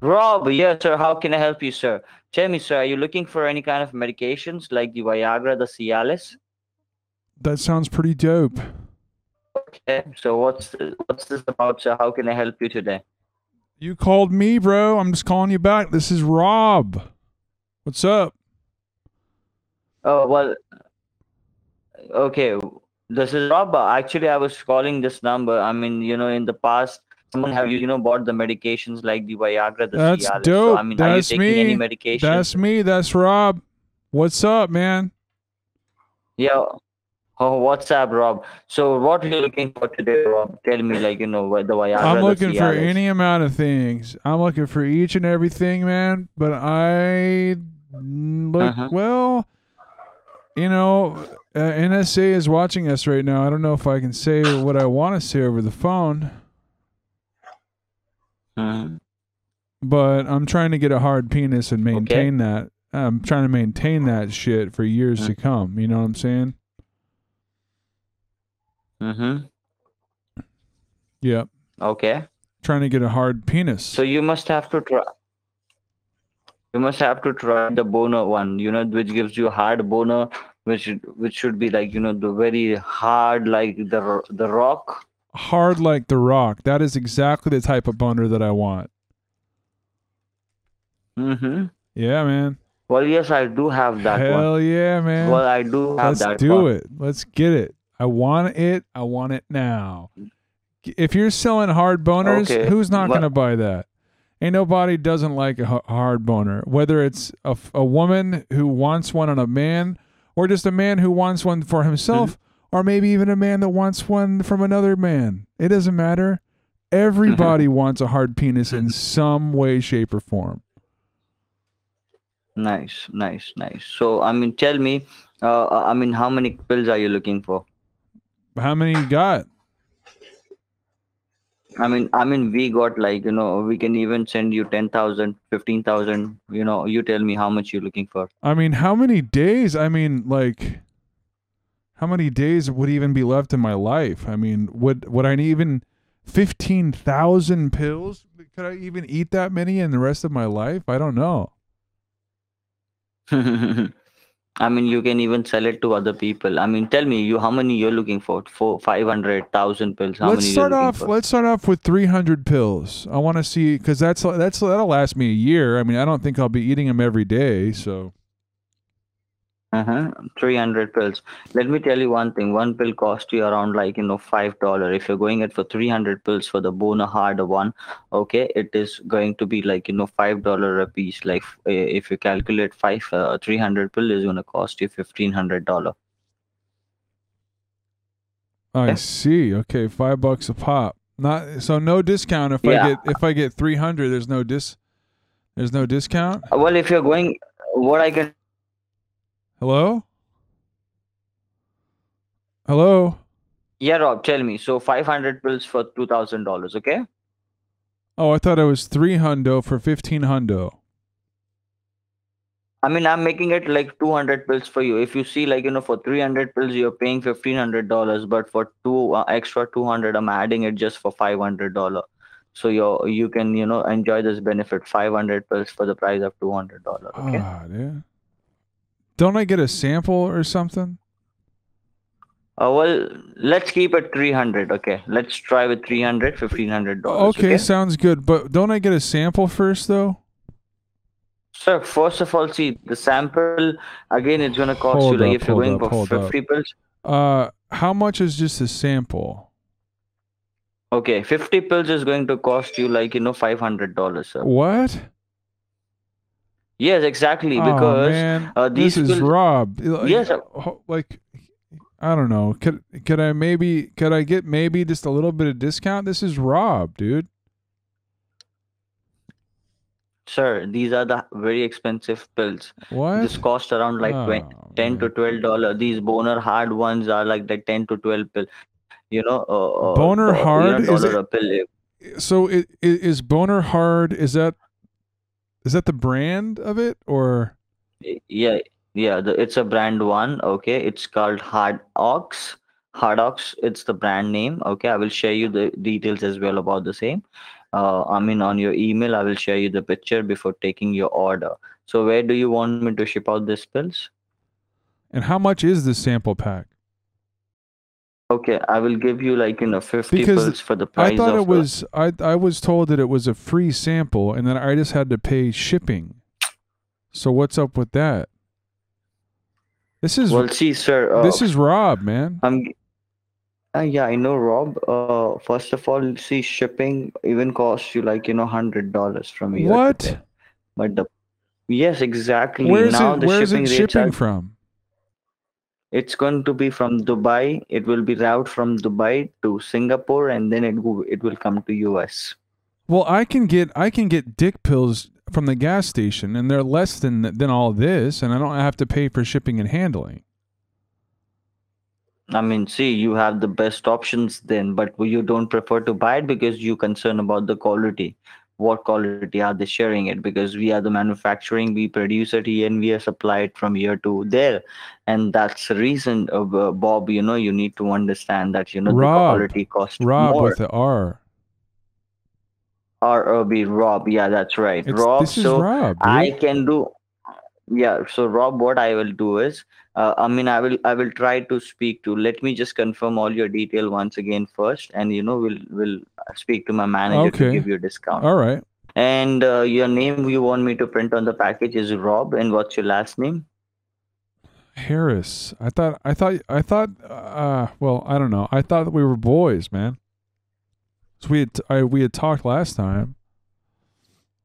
Rob, yes, sir. How can I help you, sir? Tell me, sir, are you looking for any kind of medications like the Viagra, the Cialis? That sounds pretty dope. Okay. So what's what's this about, sir? How can I help you today? You called me, bro. I'm just calling you back. This is Rob. What's up? Oh well. Okay, this is Rob. Actually, I was calling this number. I mean, you know, in the past, someone have you, you know, bought the medications like the Viagra, the That's Cialis. dope. So, I mean, That's are you taking any me. medication? That's me. That's Rob. What's up, man? Yeah. Oh, what's up, Rob? So, what are you looking for today, Rob? Tell me, like, you know, what the Viagra, I'm looking for any amount of things. I'm looking for each and everything, man. But I look Uh-huh. well. You know, uh, NSA is watching us right now. I don't know if I can say what I want to say over the phone, Mhm. but I'm trying to get a hard penis and maintain that. I'm trying to maintain that shit for years Mm. to come. You know what I'm saying? Mm hmm. Yep. Okay. Trying to get a hard penis. So you must have to try. You must have to try the boner one. You know, which gives you hard boner, which which should be like you know the very hard like the the rock. Hard like the rock. That is exactly the type of boner that I want. Mm-hmm. Yeah, man. Well, yes, I do have that one. Hell yeah, man. Well, I do have Let's that do one. it. Let's get it. I want it. I want it now. If you're selling hard boners, Okay, who's not going to buy that? Ain't nobody doesn't like a hard boner. Whether it's a, a woman who wants one on a man, or just a man who wants one for himself, Mm-hmm. Or maybe even a man that wants one from another man. It doesn't matter. Everybody Mm-hmm. wants a hard penis in some way, shape, or form. Nice, nice, nice. So, I mean, tell me, uh, I mean, how many pills are you looking for? How many you got? I mean, I mean, we got like you know, we can even send you 10,000, 15,000. You know, you tell me how much you're looking for. I mean, how many days? I mean, like, how many days would even be left in my life? I mean, would would I even fifteen thousand pills? Could I even eat that many in the rest of my life? I don't know. I mean, you can even sell it to other people. I mean, tell me, you how many you're looking for? For five hundred thousand pills. How let's many start off. for? Let's start off with three hundred pills. I want to see because that's that's that'll last me a year. I mean, I don't think I'll be eating them every day. So Uh-huh. 300 pills. Let me tell you one thing. One pill cost you around like, you know, $5. If you're going it for 300 pills for the boner hard one, okay, it is going to be like, you know, $5 a piece. Like uh, if you calculate five, uh, 300 pill is going to cost you $1,500. I Yeah. see. Okay, five bucks a pop. Not so no discount if I get if I get three hundred. There's no dis. There's no discount. Well, if you're going, what I can Hello? Hello? Yeah, Rob, tell me. So 500 pills for $2,000, okay? Oh, I thought it was three hundo for fifteen hundo. I mean, I'm making it like 200 pills for you. If you see, like, you know, for 300 pills, you're paying $1,500, but for two uh, extra 200, I'm adding it just for $500. So you you can, you know, enjoy this benefit 500 pills for the price of $200, okay? Ah, yeah. Don't I get a sample or something? Uh, well, let's keep it 300, okay? Let's try with 300, $1,500. Okay, okay? sounds good. But don't I get a sample first though? Sir, first of all, see, the sample, again, it's going to cost Hold you, like, up, if you're going up, for hold up. 50 pills, Uh, how much is just a sample? Okay, 50 pills is going to cost you like, you know, $500, sir. What? Yes, exactly. oh Because, man, uh, this is pills- Rob. Like, Yes, like I don't know. Could could I maybe could I get maybe just a little bit of discount? This is Rob, dude. sir, these are the very expensive pills. What? This cost around like 20, Oh, 10 to 12 dollar. These boner hard ones are like the 10 to 12 pill. You know, uh, uh, Boner uh, hard? Is it- a pill. So it, it is Boner Hard. Is that is that the brand of it or? Yeah, yeah, the, it's a brand one. Okay, it's called Hard Ox. Hard Ox, it's the brand name. Okay, I will share you the details as well about the same. Uh, I mean, on your email, I will share you the picture before taking your order. So, where do you want me to ship out these pills? And how much is this sample pack? Okay, I will give you like you know fifty Because pills for the price I thought it was I I was told that it was a free sample and then I just had to pay shipping. So what's up with that? This is well, see, sir. Uh, this is Rob, man. I'm. Uh, yeah, I know, Rob. Uh, first of all, see, shipping even costs you like you know hundred dollars from here. What? But the yes, exactly. Where's now it the where's shipping it shipping are from? It's going to be from Dubai. It will be route from Dubai to Singapore, and then it will, it will come to US. Well, I can get I can get dick pills from the gas station and they're less than than all this and I don't have to pay for shipping and handling. I mean, see, you have the best options then, but you don't prefer to buy it because you concern about the quality. What quality are they sharing it? Because we are the manufacturing, we produce it here and we are supplied from here to there, and that's the reason, uh, uh, Bob. You know, you need to understand that you know Rob. the quality costs Rob more. with the R. R O B Rob, yeah, that's right, It's, Rob. so Rob. I can do yeah so Rob what I will do is uh, I mean I will I will try to speak to let me just confirm all your detail once again first and you know we'll we'll speak to my manager to give you a discount all right. and uh, your name you want me to print on the package is Rob and what's your last name Harris. I thought I thought I thought uh well, I don't know. I thought that we were boys, man. So we had I, we had talked last time.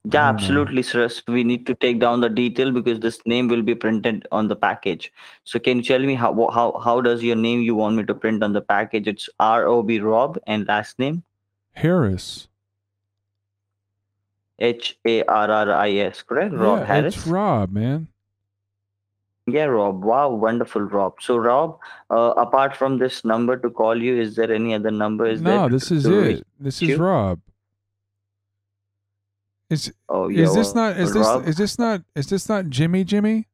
Yeah absolutely sir So we need to take down the detail because this name will be printed on the package so can you tell me how how how does your name you want me to print on the package it's R O B Rob and last name Harris. H A R R I S, correct? Rob yeah, Harris. it's Rob, man. Yeah, Rob. Wow, wonderful, Rob. So, Rob, uh, apart from this number to call you, is there any other number? Is no, there this is to it. This is you? Rob. Is Oh, yeah. is this well, not is this is this not is this not Jimmy Jimmy?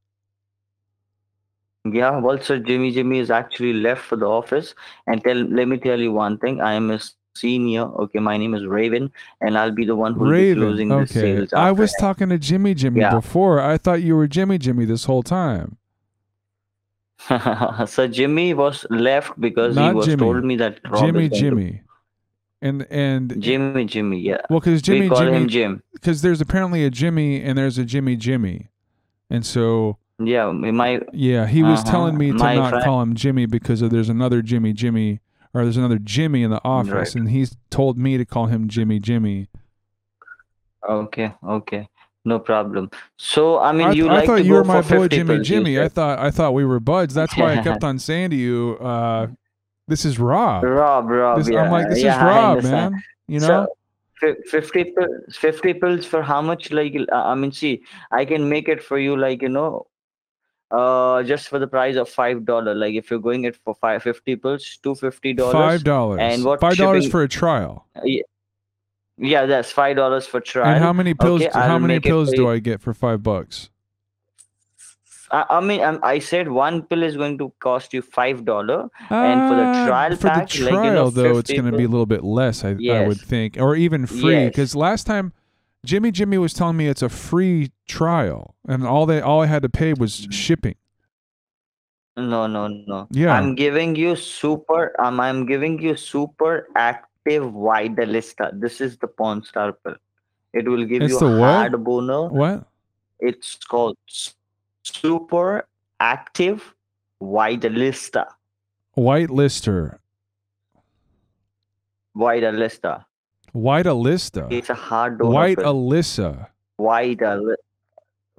Yeah, well, sir, Jimmy Jimmy is actually left for the office. And tell, let me tell you one thing. I am a senior. Okay, my name is Raven, and I'll be the one who will be Raven. closing the Okay. sales. I was talking to Jimmy Jimmy Yeah. before. I thought you were Jimmy Jimmy this whole time. so Jimmy was left because Not he was Jimmy. told me that Rob Jimmy Jimmy. And and Jimmy Jimmy, yeah. well, because Jimmy we call Jimmy him Jim. because there's apparently a Jimmy and there's a Jimmy Jimmy, and so Yeah, my yeah, he was Uh-huh. telling me to My not friend- call him Jimmy because of, there's another Jimmy Jimmy or there's another Jimmy in the office, Right. and he's told me to call him Jimmy Jimmy. Okay, okay, no problem. So I mean, I, you I like thought to you were my boy 50 Jimmy Jimmy. I thought I thought we were buds. That's why I kept on saying to you, uh, "This is Rob." Rob, Rob, This, yeah, I'm like, "This yeah, is Rob, man." You So, know? fi- 50 pills, 50 pills for how much? Like, uh, I mean, see, I can make it for you, like you know, uh, just for the price of five dollar. Like, if you're going it for five fifty pills, two fifty dollars. five dollars. And what Five dollars for a trial. Yeah, yeah that's five dollars for trial. And how many pills? Okay, how many pills do. I get for five bucks? I, I mean, um, I said one pill is going to cost you five dollar. And for the Uh, trial for pack, the like, trial you know, though, it's going to be a little bit less. I, I would think, or even free. Yes. Because last time, Jimmy Jimmy was telling me it's a free trial, and all they all I had to pay was shipping. No, no, no. Yeah. I'm giving you super. Um, I'm giving you super active Vidalista. This is the Pawn Star pill. It will give It's you the a what? hard boner. What? It's called super active Vidalista. White Lister. Vidalista. White Alista. It's a hard donor White. Alyssa. Vidal.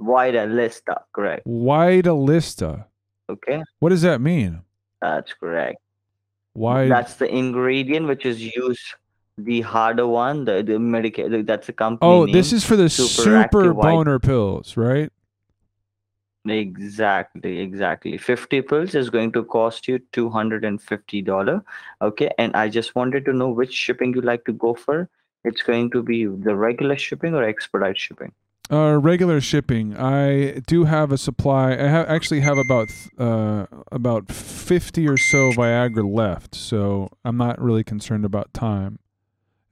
Vidalista. Correct. White Alista. Okay, What does that mean? that's correct. White. That's the ingredient which is used. The harder one, the the Medicaid. That's a company. oh, this is for the Super super boner pills, right? Exactly, exactly. 50 pills is going to cost you $250. Okay. And I just wanted to know which shipping you like to go for. It's going to be the regular shipping or expedite shipping. Uh, regular shipping. I do have a supply. I ha- actually have about uh about fifty or so Viagra left, so I'm not really concerned about time.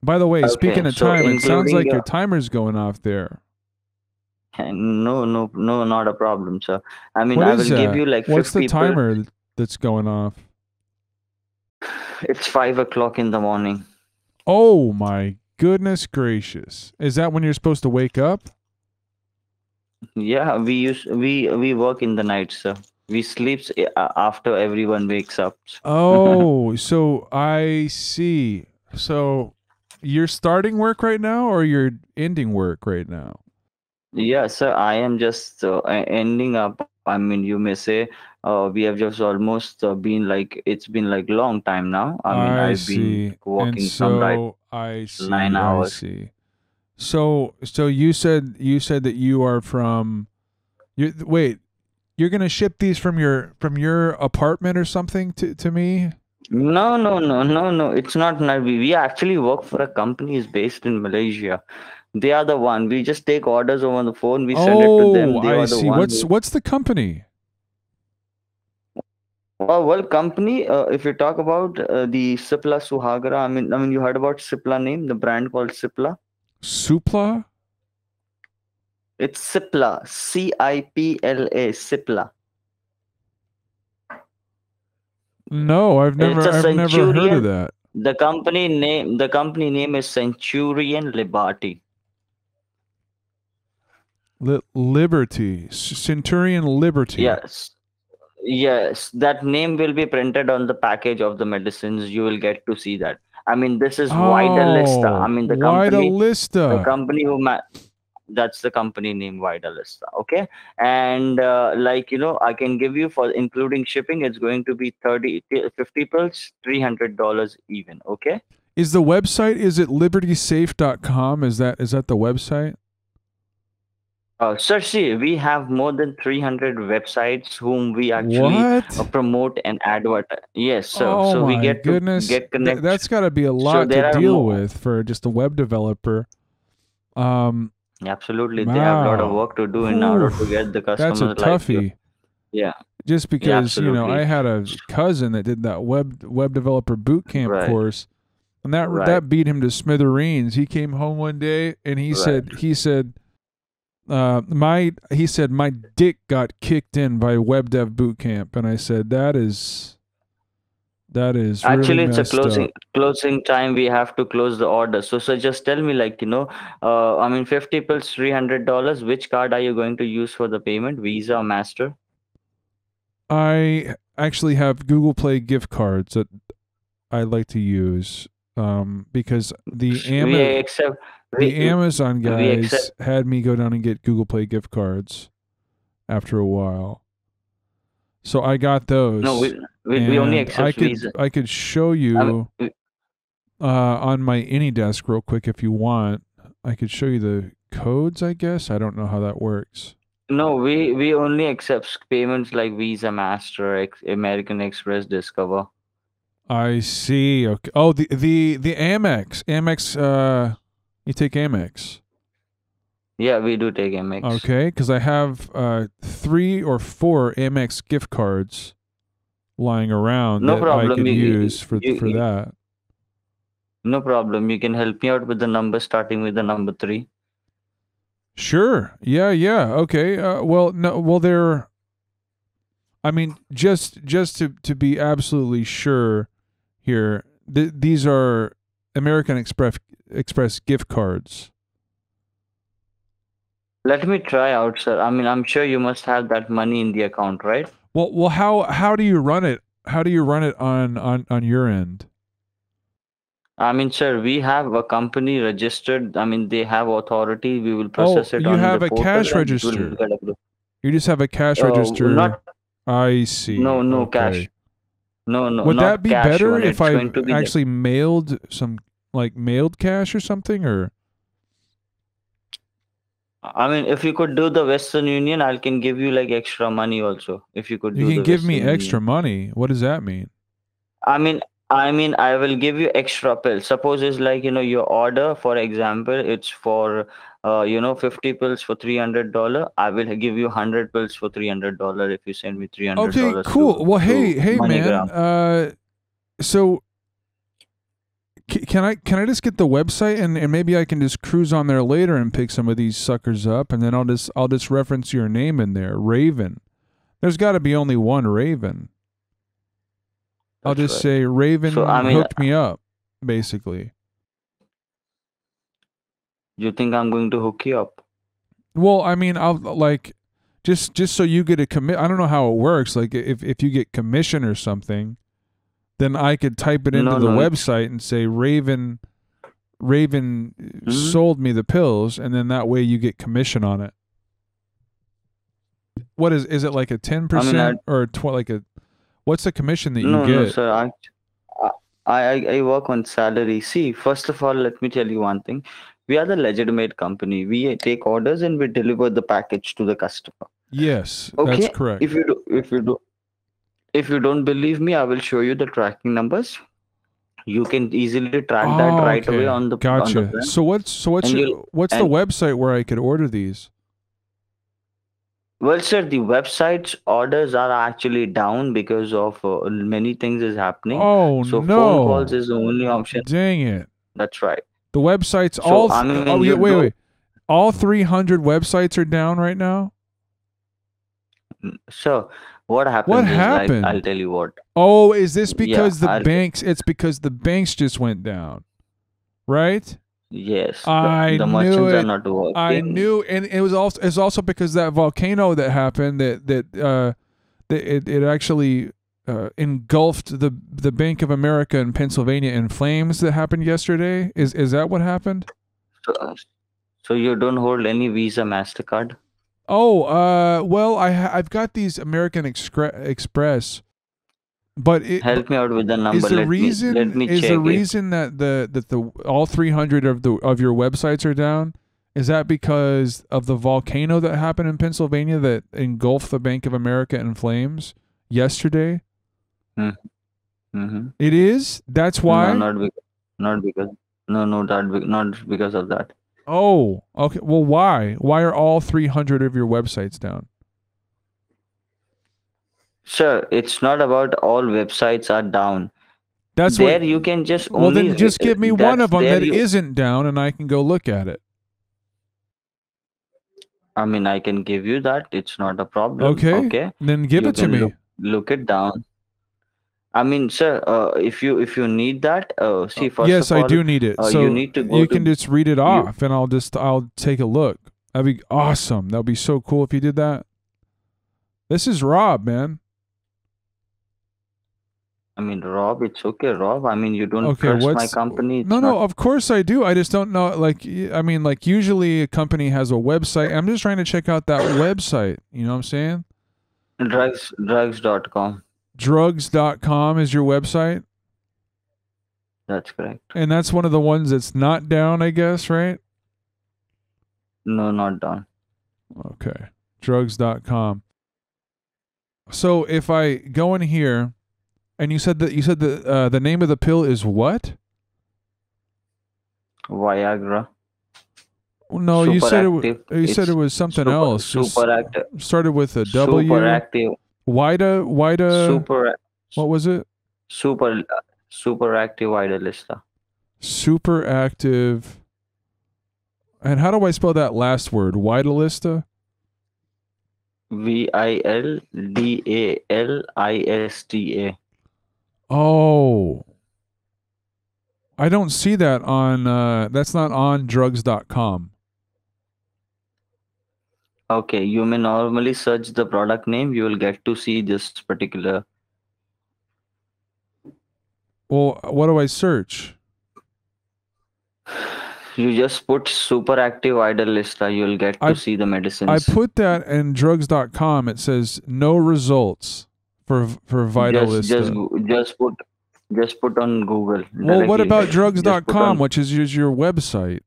By the way, speaking of so time, it sounds like your your timer's going off there. No, no, no, not a problem, sir. I mean, What I will give you uh, like What's the 50 pil- timer that's going off? It's five o'clock in the morning. Oh my goodness gracious. Is that when you're supposed to wake up? Yeah, we use we we work in the night, sir. We sleeps a- uh, after everyone wakes up. Oh, so I see. So you're starting work right now or you're ending work right now? Yeah, sir. I am just uh, e- ending up. I mean, you may say uh, we have just almost uh, been like it's been like long time now. I mean, I've see. been working and like so I see. nine I hours. see. So so you said you said that you are from you wait, you're going to ship these from your from your apartment or something to to me? No, no, no, no, no. It's not Narvi. We actually work for a company is based in Malaysia. They are the one. We just take orders over the phone. We send it to them. Oh, They I are the see. one. What's who- what's the company? Uh, well, company. Uh, if you talk about uh, the Cipla Suhagra, I mean, I mean, you heard about Cipla name, the brand called Cipla. Supla? It's Cipla, C I P L A, Cipla. No, I've never It's a I've never heard of that. The company name, the company name is Centurion Liberty. Li- Liberty, Centurion Liberty. Yes. Yes, that name will be printed on the package of the medicines. You will get to see that. I mean, this is Vidalista. I mean, the company, the Vidalista. company who ma- that's the company name Vidalista. Okay, and uh, like you know, I can give you for including shipping, it's going to be 30, 50 pills, three hundred dollars even. Okay. Is the website is it libertysafe.com? Is that is that the website? Uh, sir, see, we have more than 300 websites whom we actually uh, promote and advertise. Yes, sir. oh so we get goodness. to get Th- that's got to be a lot there to deal more. with for just a web developer. Um Absolutely, they have a lot of work to do in order to get the customer. that's customers a like toughie. Yeah, Just because, you know. I had a cousin that did that web web developer boot camp Right. course. And that Right. that beat him to smithereens. He came home one day and he Right. said he said uh my he said my dick got kicked in by web dev boot camp and I said that is that is really actually, it's a closing up. closing time. We have to close the order. So, so just tell me, like you know, uh, I mean, 50 pills, 300 dollars. Which card are you going to use for the payment? Visa or Master? I actually have Google Play gift cards that I like to use um because the we accept. The We, Amazon guys accept- had me go down and get Google Play gift cards after a while. So I got those. no, we, we, we only accept I could Visa. I could show you uh on my AnyDesk real quick if you want. I could show you the codes, I guess. I don't know how that works. No, we we only accept payments like Visa, Master, American Express, Discover. I see. Okay. Oh, the the the Amex. Amex uh you take Amex. Yeah, we do take Amex. Okay, cuz I have uh 3 or 4 Amex gift cards lying around No that I problem, could you- you- use for you- for you- that. No problem. You can help me out with the number starting with the number three. Sure. Yeah, yeah. Okay. Uh, well, no. Well, they're. I mean, just just to to be absolutely sure, here, th- these are American Express Express gift cards. Let me try out, sir. I mean, I'm sure you must have that money in the account, right? Well, well, how how do you run it? How do you run it on on on your end? I mean, sir, we have a company registered. I mean, they have authority. We will process it Oh, you on have a cash it register. You just have a cash Uh, register. not- I see. No, no Okay. cash. No, no. Would that be better if I going to be the- actually mailed some like mailed cash or something or? I mean, if you could do the Western Union, I can give you like extra money also. If you could You can give me Western extra Union. money. What does that mean? I mean, I mean, I will give you extra pills. Suppose it's like you know your order, for example, it's for uh you know fifty pills for three hundred dollar. I will give you hundred pills for three hundred dollar if you send me three hundred Okay, cool. Well, hey, hey, man. Uh, so, can I can I just get the website and, and maybe I can just cruise on there later and pick some of these suckers up and then I'll just I'll just reference your name in there, Raven. There's got to be only one Raven. I'll That's just right. say Raven So, I mean, hooked me up, basically. You think I'm going to hook you up? Well, I mean, I'll like just just so you get a commit. I don't know how it works. Like if if you get commission or something, then I could type it into No, the no, website and say Raven Raven uh, Mhm. sold me the pills, and then that way you get commission on it. What is is it like a ten percent or a tw- like a what's the commission that you No, get? no, sir. I, I, I, I work on salary. See, first of all, let me tell you one thing. We are the legitimate company. We take orders and we deliver the package to the customer. Yes, Okay, that's correct. If you do, if you do, if you don't believe me, I will show you the tracking numbers. You can easily track that Oh, right away on the on the Gotcha. So what's so what's your, what's the website where I could order these? Well, sir, the website's orders are actually down because of uh, many things is happening. Oh so no! phone calls is the only option. Dang it! That's right. The websites So, all I mean, oh, wait, wait. All 300 websites are down right now? So what happened? What happened? like I'll tell you what. Oh, is this Yeah, because the I'll- banks it's because the banks just went down. Right? Yes, the, I the knew merchants it. are not working. I knew and it was also it's also because that volcano that happened that that uh that it, it actually uh, engulfed the the Bank of America in Pennsylvania in flames that happened yesterday. Is is that what happened? So, so you don't hold any Visa, Mastercard. Oh, uh, well, I ha- I've got these American Excre- Express, but it Help me out with the is number. the let reason me let me is the it. reason that the that the all 300 of the of your websites are down is that because of the volcano that happened in Pennsylvania that engulfed the Bank of America in flames yesterday? Mm-hmm. It is. That's why. No, not because. Not because. No, no, that not because of that. Oh, okay. Well, why? Why are all 300 of your websites down? Sir, it's not about all websites are down. That's there what. you can just Well, only. then just give me uh, one of them that not down, and I can go look at it. I mean, I can give you that. It's not a problem. Okay. Okay. Then give You it to me. Look, look it down. I mean, sir, uh, if you if you need that, uh, see first yes, all, I do need it. uh, so you need to go you to can just read it off, and I'll just I'll take a look. That'd be awesome. That'd be so cool if you did that. This is Rob, man. I mean, Rob, it's okay, Rob. I mean, you don't Okay, trust my company. It's No, no, of course I do. I just don't know. Like, I mean, like usually a company has a website. I'm just trying to check out that website. You know what I'm saying? drugs drugs.com. Drugs.com is your website, That's correct. and that's one of the ones that's not down, I guess, right? No, not down. Okay. Drugs.com. So if I go in here and you said that you said that uh, the name of the pill is what? Viagra. No, you said it. wa- Superactive. You said it was something super, else. Super active. started with a W. Super active. Wida, Wida. super. What was it? Super. Super active Idolista. Super active. And how do I spell that last word? Widalista? V I L D A L I S T A. Oh. I don't see that on uh that's not on drugs.com. Okay, you may normally search the product name. You will get to see this particular. Well, what do I search? You just put super active Idolista. Uh, you will get to I- see the medicines. I put that in drugs.com. It says no results for for Vitalista. Just, just, uh, just put, just put on Google. well, what about drugs.com, on- which is is your website?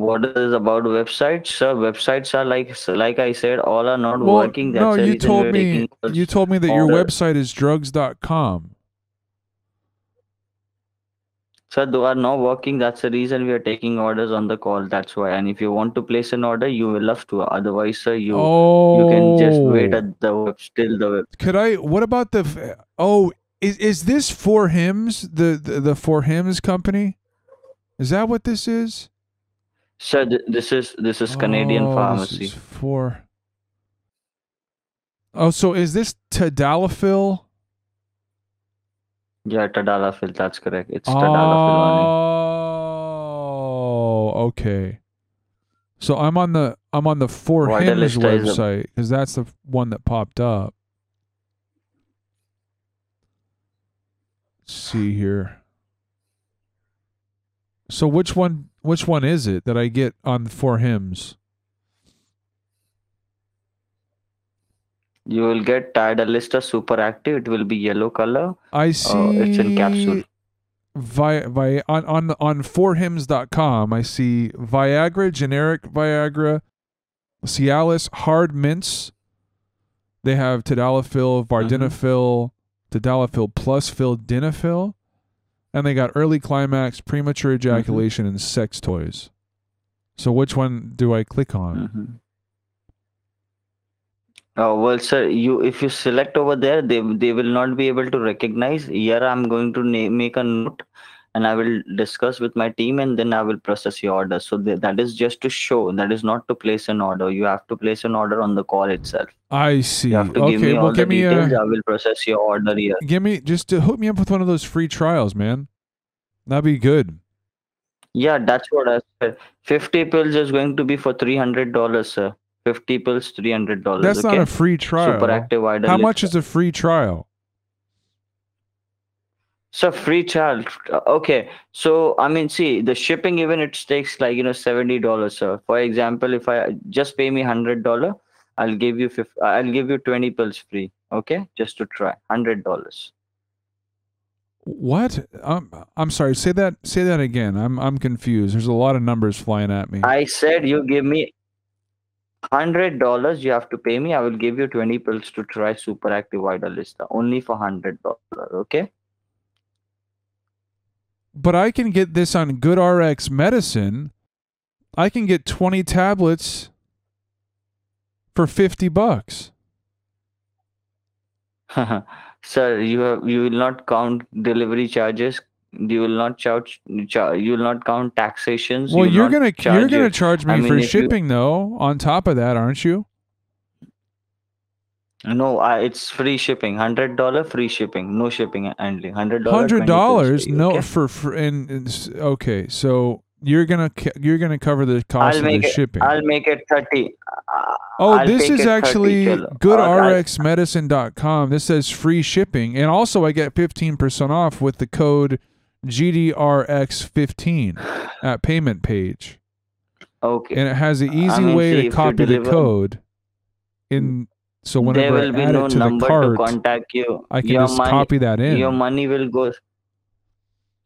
What is about websites? Sir, websites are like, like I said, all are not Well, working. That's no, you told me you told me that your website is drugs.com. Sir, they are not working. That's the reason we are taking orders on the call. That's why. And if you want to place an order, you will have to. Otherwise, sir, you oh, you can just wait at the web till the web. Could I? What about the? Oh, Is is this for Hims? The the, the for Hims company? Is that what this is? Sir, th- this is this is Canadian Oh, this pharmacy. is for. Oh, so is this Tadalafil? Yeah, Tadalafil. That's correct. It's oh, Tadalafil. Oh, okay. So I'm on the I'm on the For Hims Vitalista is a- website because that's the one that popped up. Let's see here. So which one which one is it that I get on four Hims? You will get Tidalista Super Active. It will be yellow color. I see Uh, it's in capsule. Vi, vi, on on on forhims.com I see Viagra, generic Viagra, Cialis, hard mints. They have Tadalafil, Vardenafil, Tadalafil plus Sildenafil, and they got early climax, premature ejaculation, and sex toys. So which one do I click on? Mhm. Oh well, sir. You if you select over there, they they will not be able to recognize. Here, I'm going to na- make a note, and I will discuss with my team, and then I will process your order. So th- that is just to show. That is not to place an order. You have to place an order on the call itself. I see. You have to okay, give me well all the give me details. a I will process your order here. give me just to hook me up with one of those free trials, man. That'd be good. Yeah, that's what I said. Fifty pills is going to be for three hundred dollars, sir. Fifty pills, three hundred dollars. That's okay? not a free trial. Super active How much is a free trial? So free child. Uh, okay. So I mean, see, the shipping even it takes like you know seventy dollars, sir. For example, if I just pay me hundred dollar, I'll give you 50, I'll give you twenty pills free. Okay, just to try hundred dollars. What? I'm I'm sorry. Say that. Say that again. I'm I'm confused. There's a lot of numbers flying at me. I said you give me hundred dollars. You have to pay me. I will give you twenty pills to try super active Vidalista only for hundred dollar. Okay. But I can get this on GoodRx medicine. I can get 20 tablets for 50 bucks. Sir, you have you will not count delivery charges. You will not charge. Char, you will not count taxations. Well, you you're going to charge you're gonna charge me I for mean, you- shipping though on top of that, aren't you? No, I, it's free shipping. Hundred dollar free shipping. No shipping and handling. Hundred dollar. Hundred dollars, no okay? for for and, okay. So you're gonna you're gonna cover the cost I'll of make the it. shipping. I'll make it thirty. Uh, Oh, I'll this is it 30 actually uh, goodrxmedicine.com. This says free shipping, and also I get 15% off with the code GDRX15 at payment page. Okay. And it has an easy mean, way to copy the code. In so whenever there will I be add no it to the number to contact you. I can your just money, copy that in. Your money will go.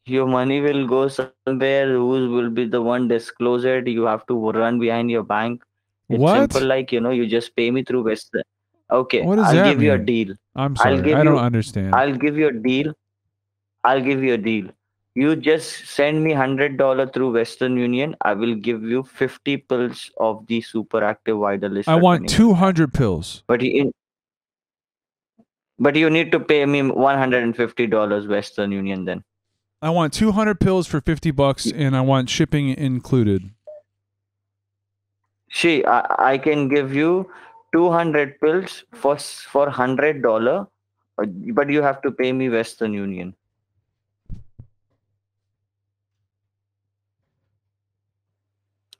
Your money will go somewhere. Who will be the one disclose it? You have to run behind your bank. It's What? simple, like you know, you just pay me through Western. Okay, What does I'll that give you a deal. I'm I'll sorry, give I don't you- understand. I'll give you a deal. I'll give you a deal. You just send me hundred dollar through Western Union. I will give you fifty pills of the super active Vidalist. I want 200 pills. But you, but you need to pay me one hundred and fifty dollars Western Union then. I want 200 pills for 50 bucks, and I want shipping included. See, I, I can give you two hundred pills for for hundred dollar, but you have to pay me Western Union.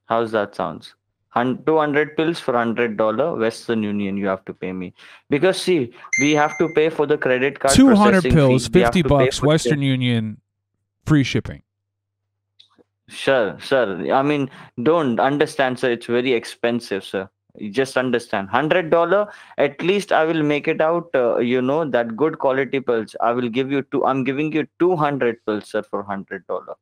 How's that sounds? Hun- 200 pills for $100 western union you have to pay me because see we have to pay for the credit card 200 processing pills, fee. We have 50 bucks, Western Union, free shipping. Sure, sir. I mean, don't understand, sir. It's very expensive, sir. You just understand. Hundred dollar. At least I will make it out. Uh, you know that good quality pills. I will give you two. I'm giving you two hundred pills, sir, for hundred dollar.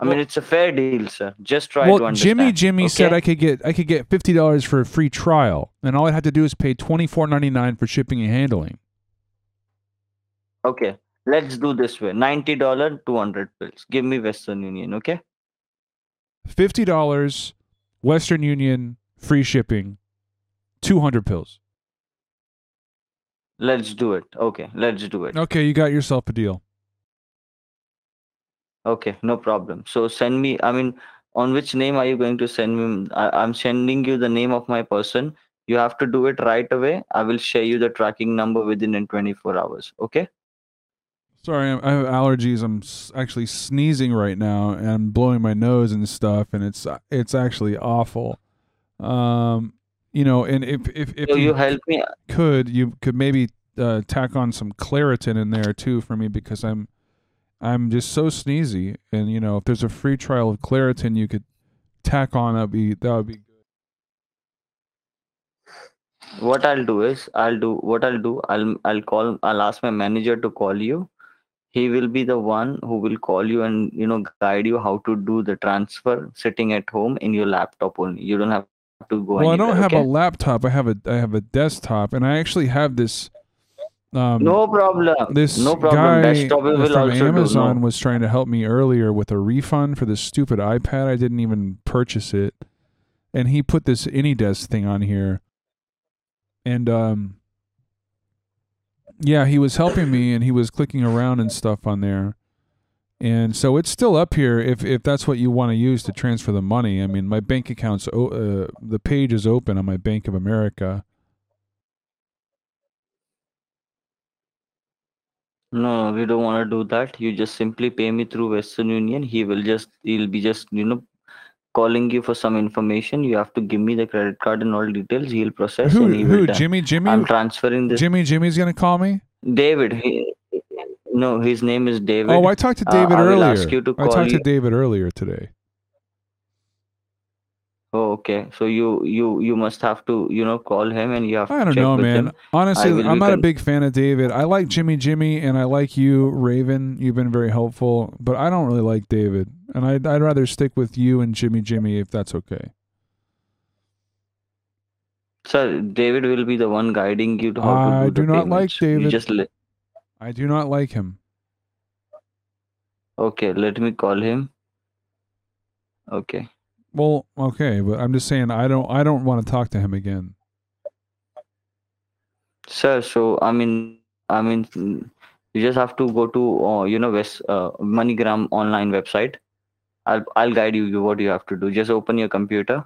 I mean, it's a fair deal, sir. Just try to well, understand. Jimmy Jimmy said? I could get I could get fifty dollars for a free trial, and all I had to do is pay twenty four ninety nine for shipping and handling. Okay, let's do this way. Ninety dollar, two hundred pills. Give me Western Union. Okay. Fifty dollars, Western Union, free shipping, two hundred pills. Let's do it. Okay, let's do it. Okay, you got yourself a deal. Okay, no problem. So send me. I mean, on which name are you going to send me? I, I'm sending you the name of my person. You have to do it right away. I will share you the tracking number within in 24 hours. Okay. Sorry, I'm- I have allergies. I'm s- actually sneezing right now, and I'm blowing my nose and stuff, and it's it's actually awful. Um, you know, and if if if So you you help me. could, you could maybe uh, tack on some Claritin in there too for me because I'm I'm just so sneezy, and you know, if there's a free trial of Claritin, you could tack on. That'd be that would be good. What I'll do is I'll do what I'll do. I'll I'll call. I'll ask my manager to call you. He will be the one who will call you and you know guide you how to do the transfer sitting at home in your laptop only. You don't have to go Well, I don't have okay? a laptop. I have a I have a desktop, and I actually have this. Um, no problem. this no problem. guy from also Amazon. Was trying to help me earlier with a refund for this stupid iPad. I didn't even purchase it, and he put this AnyDesk thing on here, and um, yeah, he was helping me, and he was clicking around and stuff on there, and so it's still up here if if that's what you want to use to transfer the money. I mean, my bank account's o- uh, the page is open on my Bank of America. No, we don't want to do that. You just simply pay me through Western Union. He will just he'll be just you know calling you for some information. You have to give me the credit card and all details. He'll process Who and he will who done. Jimmy Jimmy I'm transferring this. Jimmy Jimmy's gonna call me. David. He, no, his name is David. Oh, I talked to Uh, David I will earlier. to I talked you- to David earlier today. Oh, okay. So you you you must have to you know call him and you have I to don't check know, with man. him. Honestly, I'm not a big fan of David. I like Jimmy Jimmy and I like you, Raven. You've been very helpful, but I don't really like David. And I'd, I'd rather stick with you and Jimmy Jimmy if that's okay. Sir, David will be the one guiding you to how I to do, do not like payments. You David. just li- I do not like him. okay. Let me call him. Okay. Well, okay, but I'm just saying I don't I don't want to talk to him again. Sir, so I mean, I mean, you just have to go to uh, you know West uh, MoneyGram online website. I'll I'll guide you you what you have to do. Just open your computer.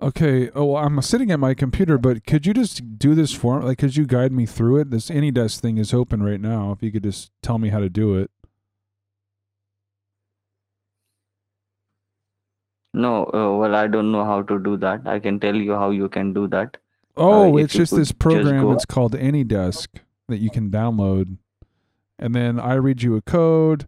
Okay. Oh, well, I'm sitting at my computer, but could you just do this for me? Like, could you guide me through it? This AnyDesk thing is open right now. If you could just tell me how to do it. No, uh, well, I don't know how to do that. I can tell you how you can do that. Oh, if it's just this program. go- It's called AnyDesk that you can download, and then I read you a code,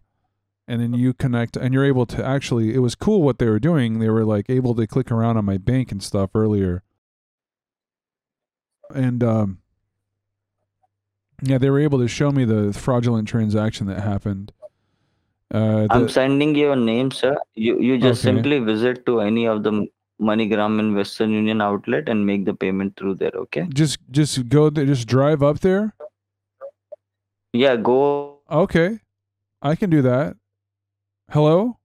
and then you connect, and you're able to actually. It was cool what they were doing. They were like able to click around on my bank and stuff earlier, and um, yeah, they were able to show me the fraudulent transaction that happened. Uh, I'm the, sending you a name, sir. You you just Okay. simply visit to any of the MoneyGram and Western Union outlet and make the payment through there. Okay? just just go there, just drive up there. Yeah, go. Okay, I can do that. Hello.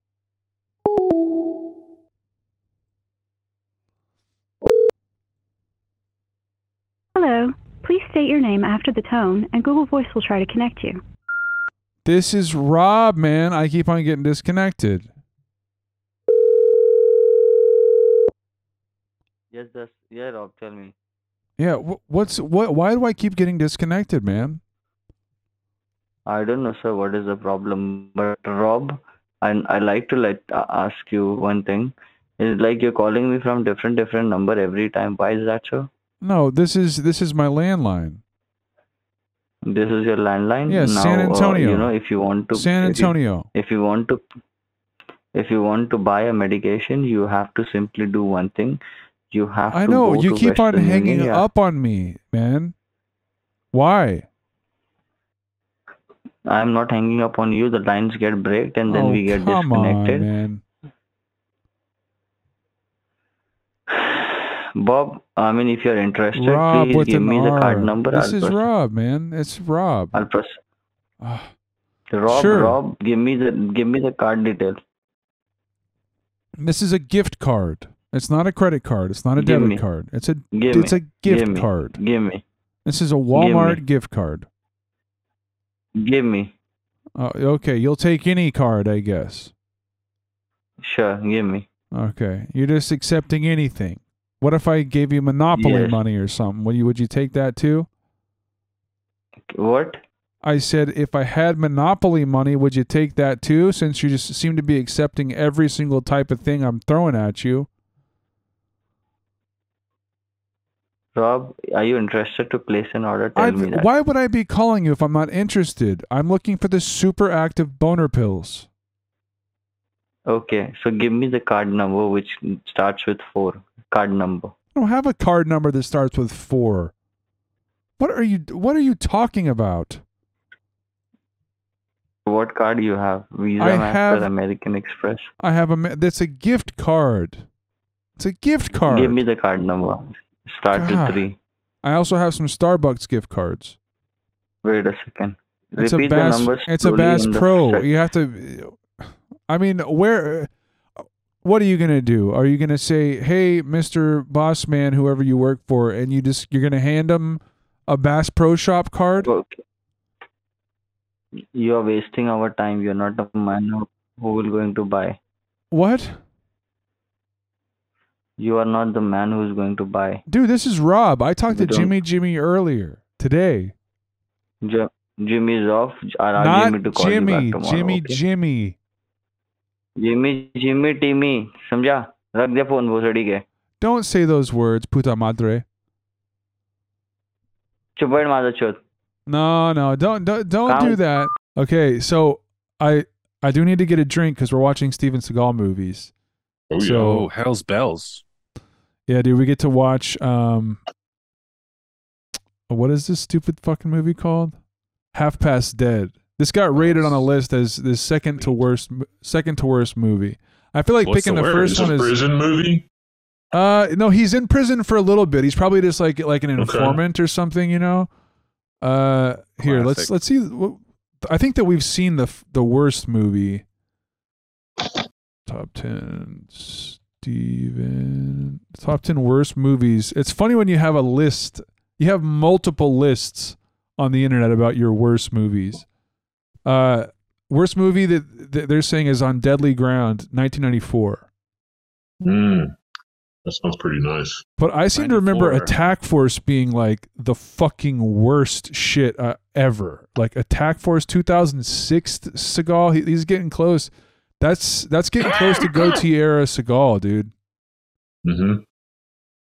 Hello. Please state your name after the tone, and Google Voice will try to connect you. This is Rob, man. I keep on getting disconnected. Yes, that's yeah, Rob. Tell me. Yeah, wh- what's what? Why do I keep getting disconnected, man? I don't know, sir, what is the problem, but Rob, I I like to let uh, ask you one thing. It's like you're calling me from different different number every time. Why is that sir? No, this is this is my landline. This is your landline. Yes, now, San uh, Antonio. you know, if you want to, San if you- Antonio. if you want to if you want to buy a medication you have to simply do one thing you have I know you keep on hanging. Yeah. up on me, man. Why? i'm not hanging up on you the lines get breaked and then oh, we get disconnected on, man. Bob i mean if you're interested Rob please give me the card number This I'll is. Rob, man. It's Rob. i'll press Ah, rob Sure. rob give me the give me the card details this is a gift card. It's not a credit card. It's not a Give debit me. card. It's a give it's me a gift Give me. card. give me This is a Walmart gift card. Give me. Uh, okay, you'll take any card, I guess. Sure, give me. Okay, you're just accepting anything. What if I gave you Monopoly money or something? Would you would you take that too? What? I said if I had Monopoly money, would you take that too? Since you just seem to be accepting every single type of thing I'm throwing at you. Rob, are you interested to place an order? Tell I've- me that. why would I be calling you if I'm not interested? I'm looking for the super active boner pills. Okay, so give me the card number which starts with four. Card number. I don't have a card number that starts with four. What are you What are you talking about? What card do you have? Visa, I Master, have- American Express. I have a. That's a gift card. It's a gift card. Give me the card number. Start God. with three. I also have some Starbucks gift cards. Wait a second. It's Repeat a Bass. the numbers. It's a Bass Pro. You have to. I mean, where? What are you gonna do? Are you gonna say, "Hey, Mister Boss Man, whoever you work for," and you just you're gonna hand them a Bass Pro Shop card? Okay. You are wasting our time. You're not a man who, will going to buy. What, You are not the man who is going to buy. dude? This is Rob. I talked to don't- Jimmy Jimmy earlier today. J- Jimmy is off. I'll Not Jimmy to call Jimmy. you back tomorrow. Jimmy. okay? Jimmy. Jimmy, Jimmy, Timmy. समझा? रख दे phone भोसड़ी के. Don't say those words, puta madre. चुप बैठ मादरचोद. No, no, don't don't don't do Count. that. Okay, so I I do need to get a drink because we're watching Steven Seagal movies. Oh yeah. So- Oh, hell's bells. Yeah, dude, we get to watch um what is this stupid fucking movie called? Half Past Dead. This got rated on a list as the second to worst second to worst movie. I feel like What's picking the the, word? first Is one a is prison movie? uh no, he's in prison for a little bit. He's probably just like like an Okay. informant or something, you know. Uh here, let's let's see I think that we've seen the the worst movie top 10 Steven top 10 worst movies. It's funny when you have a list. You have multiple lists on the internet about your worst movies. Uh worst movie that, that they're saying is on Deadly Ground 1994. Mm, that sounds pretty nice. But I seem to remember Attack Force being like the fucking worst shit uh, ever. Like Attack Force 2006 Seagal, he, he's getting close. That's that's getting close to era Seagal, dude. hmm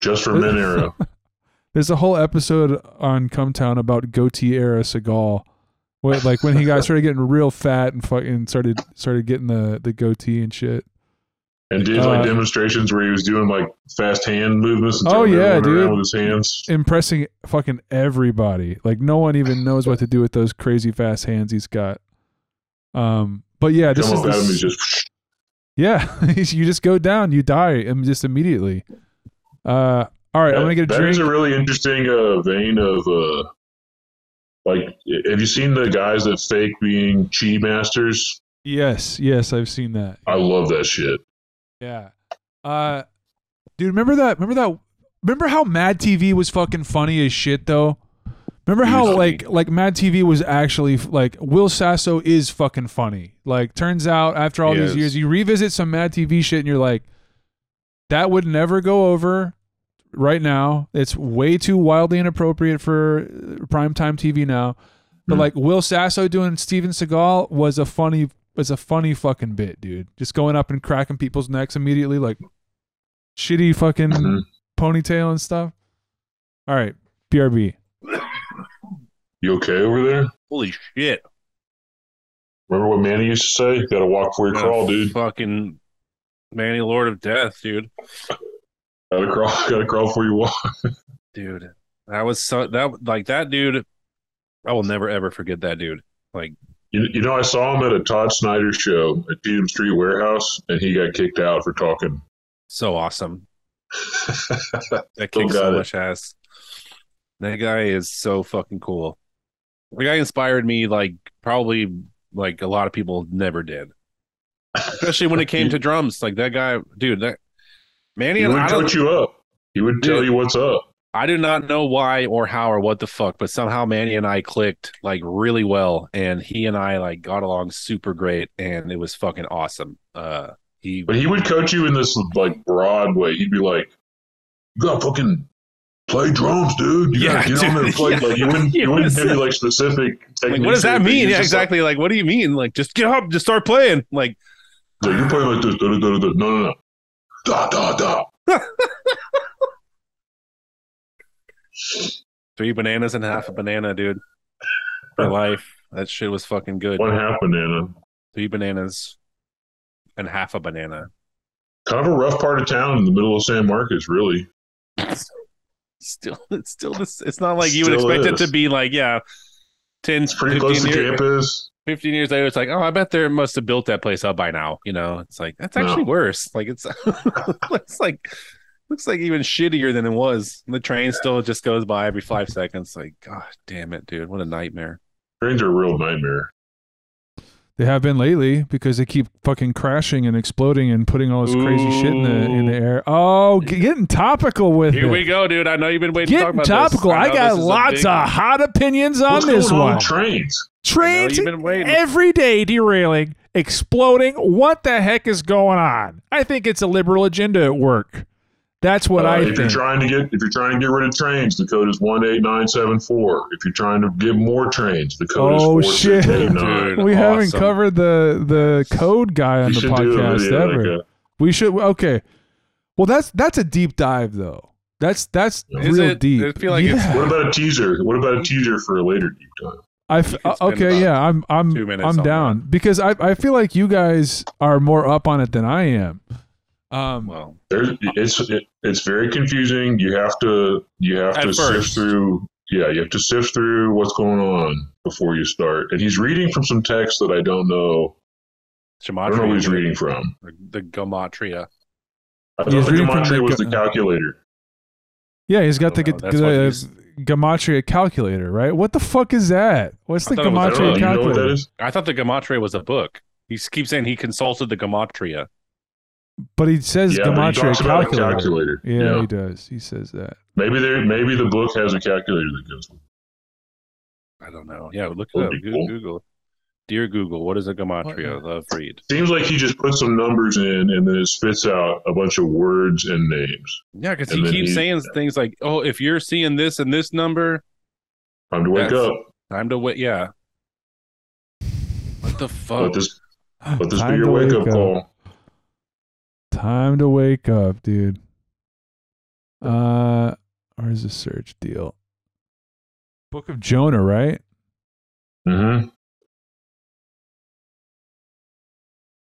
Just for men era. There's a whole episode on Cum Town about goatee era Seagal. Where, like when he got started getting real fat and fucking started started getting the the goatee and shit. And did like Uh, demonstrations where he was doing like fast hand movements and Oh, yeah, dude. with his hands. impressing fucking everybody. Like no one even knows what to do with those crazy fast hands he's got. Um, but yeah, this Come is up at him, he's just yeah. you just go down, you die, and just immediately. Uh, all right, I'm gonna get a That drink. is a really interesting uh, vein of uh, like. Have you seen the guys that fake being chi masters? yes, yes, I've seen that. I love that shit. Yeah. Uh, dude, remember that? Remember that? Remember how Mad TV was fucking funny as shit though. Remember how like like Mad TV was actually like Will Sasso is fucking funny. Like turns out after all He these is. years, you revisit some Mad TV shit and you're like, that would never go over right now. It's way too wildly inappropriate for uh, primetime TV now. But Hmm. like Will Sasso doing Steven Seagal was a funny was a funny fucking bit, dude. Just going up and cracking people's necks immediately, like shitty fucking Mhm. ponytail and stuff. All right, BRB. You okay over there? Holy shit. Remember what Manny used to say? You gotta walk before you crawl, dude. Fucking Manny Lord of Death, dude. Gotta crawl. Gotta crawl before you walk. Dude. That was so that like that dude. I will never ever forget that dude. Like You, you know, I saw him at a Todd Snyder show at Tatum Street Warehouse, and he got kicked out for talking. so awesome. That kicks so it. much ass. That guy is so fucking cool. The guy inspired me like probably like a lot of people never did. Especially when it came to drums. Like that guy, dude, that Manny he and would I coach you up. He would tell Dude. you what's up. I do not know why or how or what the fuck, but somehow Manny and I clicked like really well, and he and I like got along super great, and it was fucking awesome. Uh, he But he would coach you in this like broad way. He'd be like, "You got fucking play drums, dude. You Yeah, gotta get on there and play." yeah. Like you wouldn't, you wouldn't give you like specific like, what does that mean? Yeah, just like, exactly. Like, what do you mean? Like, just get up, just start playing. Like, So you're playing like this. Da, da, da. No, no, no. Da, da, da. three bananas and half a banana, dude. For life, that shit was fucking good. One half banana. Three bananas and half a banana. Kind of a rough part of town in the middle of San Marcos, really. Still, it's still this. It's not like you would Still expect it to be like, yeah, 10, It's pretty 15 close to years, campus. 15 years later, it's like, oh, I bet they must have built that place up by now. You know, it's like that's actually No. worse. Like it's, it's like looks like even shittier than it was. The train still just goes by every five seconds. Like, god damn it, dude, what a nightmare. Trains are a real nightmare. They have been lately because they keep fucking crashing and exploding and putting all this crazy shit in the in the air. Oh, g- getting topical with you. Here it. we go, dude. I know you've been waiting to talk Getting about topical. this. I, know got this lots big- of hot opinions on What's this on one. with trains? Trains you've been waiting. every day derailing, exploding. What the heck is going on? I think it's a liberal agenda at work. That's what Uh, I if you're think. trying to get if you're trying to get rid of trains, the code is one eight nine seven four. If you're trying to get more trains, the code Oh, is four shit. six eight nine. Dude, we haven't covered the the code guy on You the should do a podcast ever. like that. we should. Okay. Well, that's that's a deep dive though. That's that's Is real it? deep. I feel like it's- Yeah. What about a teaser? What about a teaser for a later deep dive? I f- You could spend okay, yeah, I'm I'm I'm on down because I I feel like you guys are more up on it than I am. Um, Well, There's, it's it, it's very confusing. You have to you have At to sift through. Yeah, you have to sift through what's going on before you start. And he's reading from some text that I don't know. I don't know who he's reading from. The gematria. I thought He's the reading from gematria the was gu- the calculator. yeah, he's got the, don't know. The he's- gematria calculator, right? What the fuck is that? What's the thought it was- I don't know. gematria You know what calculator? that is? I thought the gematria was a book. He s- keeps saying he consulted the gematria. But he says Yeah, but he gematria talks about a calculator. calculator. Yeah, Yeah. he does. He says that. Maybe there. Maybe the book has a calculator that goes. with. I don't know. Yeah, look it up. be Goo- cool. Google. Dear Google, what is a gematria? What? Love read. Seems like he just puts some numbers in and then it spits out a bunch of words and names. Yeah, because he keeps he- saying things like, "Oh, if you're seeing this and this number, Time to wake That's- up. time to wait." Yeah. What the fuck? Let this let this be your wake wake up up. call. Time to wake up, dude. Uh, where's the search deal? Book of Jonah, right? Mm hmm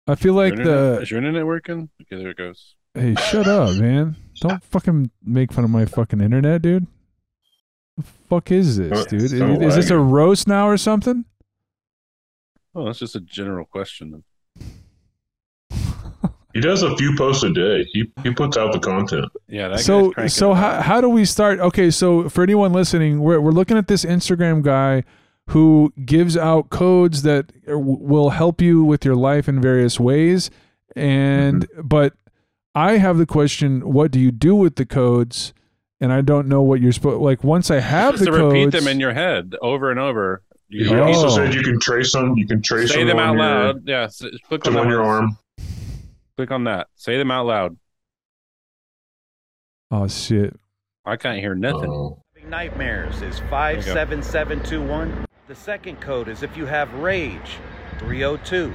I feel like internet- the is your internet working? Okay, there it goes. hey, shut up, man! Don't fucking make fun of my fucking internet, dude. The fuck is this, dude? Is, is this a roast now or something? Oh, that's just a general question. He does a few posts a day. He he puts out the content. Yeah, that so so how how do we start? Okay, so for anyone listening, we're we're looking at this Instagram guy who gives out codes that will help you with your life in various ways, and Mm-hmm. but I have the question: What do you do with the codes? And I don't know what you're supposed like. Once I have Just the to codes, repeat them in your head over and over. You He Oh. also said you can trace them. You can trace say them, them out on your, loud. Yeah, s- click Put on, them on your arm. Click on that. Say them out loud. oh shit! I can't hear nothing. Oh. Having Nightmares is 57721. The second code is if you have rage, 302.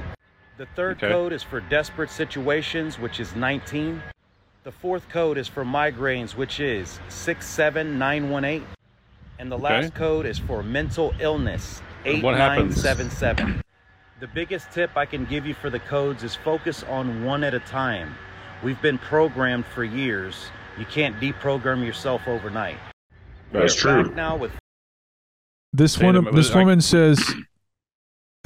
The third Okay. code is for desperate situations, which is 19. The fourth code is for migraines, which is 67918. And the last code is for mental illness, And 8977. The biggest tip I can give you for the codes is focus on one at a time. We've been programmed for years. You can't deprogram yourself overnight. That's true. Back now with This one, them- this I- woman says,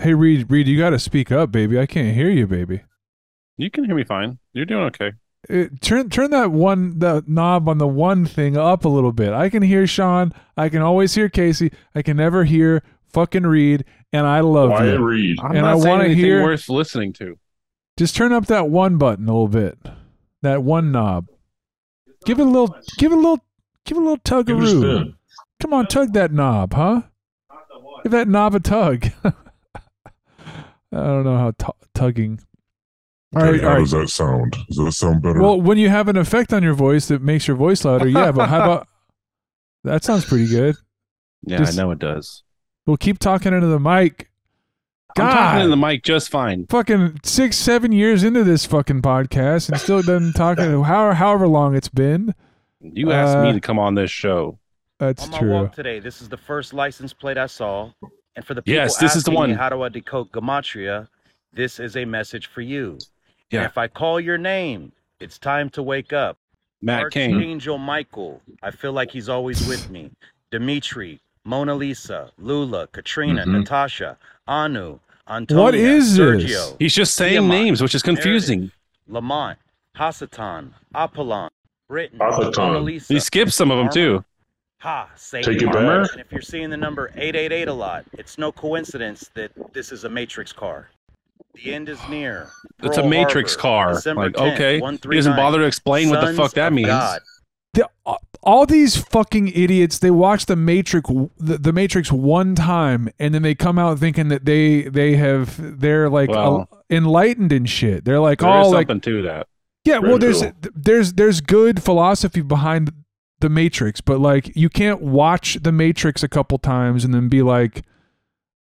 "Hey Reed, Reed, you got to speak up, baby. I can't hear you, baby." You can hear me fine. You're doing okay. Uh, turn turn that one the knob on the one thing up a little bit. I can hear Sean. I can always hear Casey. I can never hear fucking Reed, and I love Quiet you. read. I'm And not I saying wanna anything hear- worth listening to. Just turn up that one button a little bit. That one knob. Give it a little. Give it a little. Give it a little Give it a tug-a-roo. Come on, tug that knob, huh? Give that knob a tug. I don't know how tu- tugging. All Okay, how all right. does that sound? Does that sound better? Well, when you have an effect on your voice that makes your voice louder, yeah. But how about that? Sounds pretty good. Yeah, Just- I know it does. Well, keep talking into the mic. I'm talking in the mic just fine. fucking six, seven years into this fucking podcast and still doesn't talk. How, however long it's been. You asked Uh, me to come on this show. That's On my true. walk today, this is the first license plate I saw. And for the people Yes, this is the asking me one. how do I decode gematria, this is a message for you. Yeah. And if I call your name, it's time to wake up. Matt King. Archangel Michael, I feel like he's always with me. Dimitri, Mona Lisa, Lula, Katrina, Mhm. Natasha, Anu, Antonia, What is this? He's just saying Tiamat, names, which is confusing. Lamont, Hasatan, Apollon, Britain, Hasatan. Mona Lisa. He skipped some of them too. Ha, say Take it Armor? back. And if you're seeing the number 888 a lot, it's no coincidence that this is a Matrix car. The end is near. It's a Matrix Harbor, car. December Like, 10th, okay. He 139. doesn't bother to explain what the fuck that means. God. The, all these fucking idiots they watch the matrix the, the matrix one time and then they come out thinking that they they have they're like Well- uh, enlightened and shit. They're like There oh is like something to that. yeah well there's there's there's good philosophy behind the matrix but like you can't watch the matrix a couple times and then be like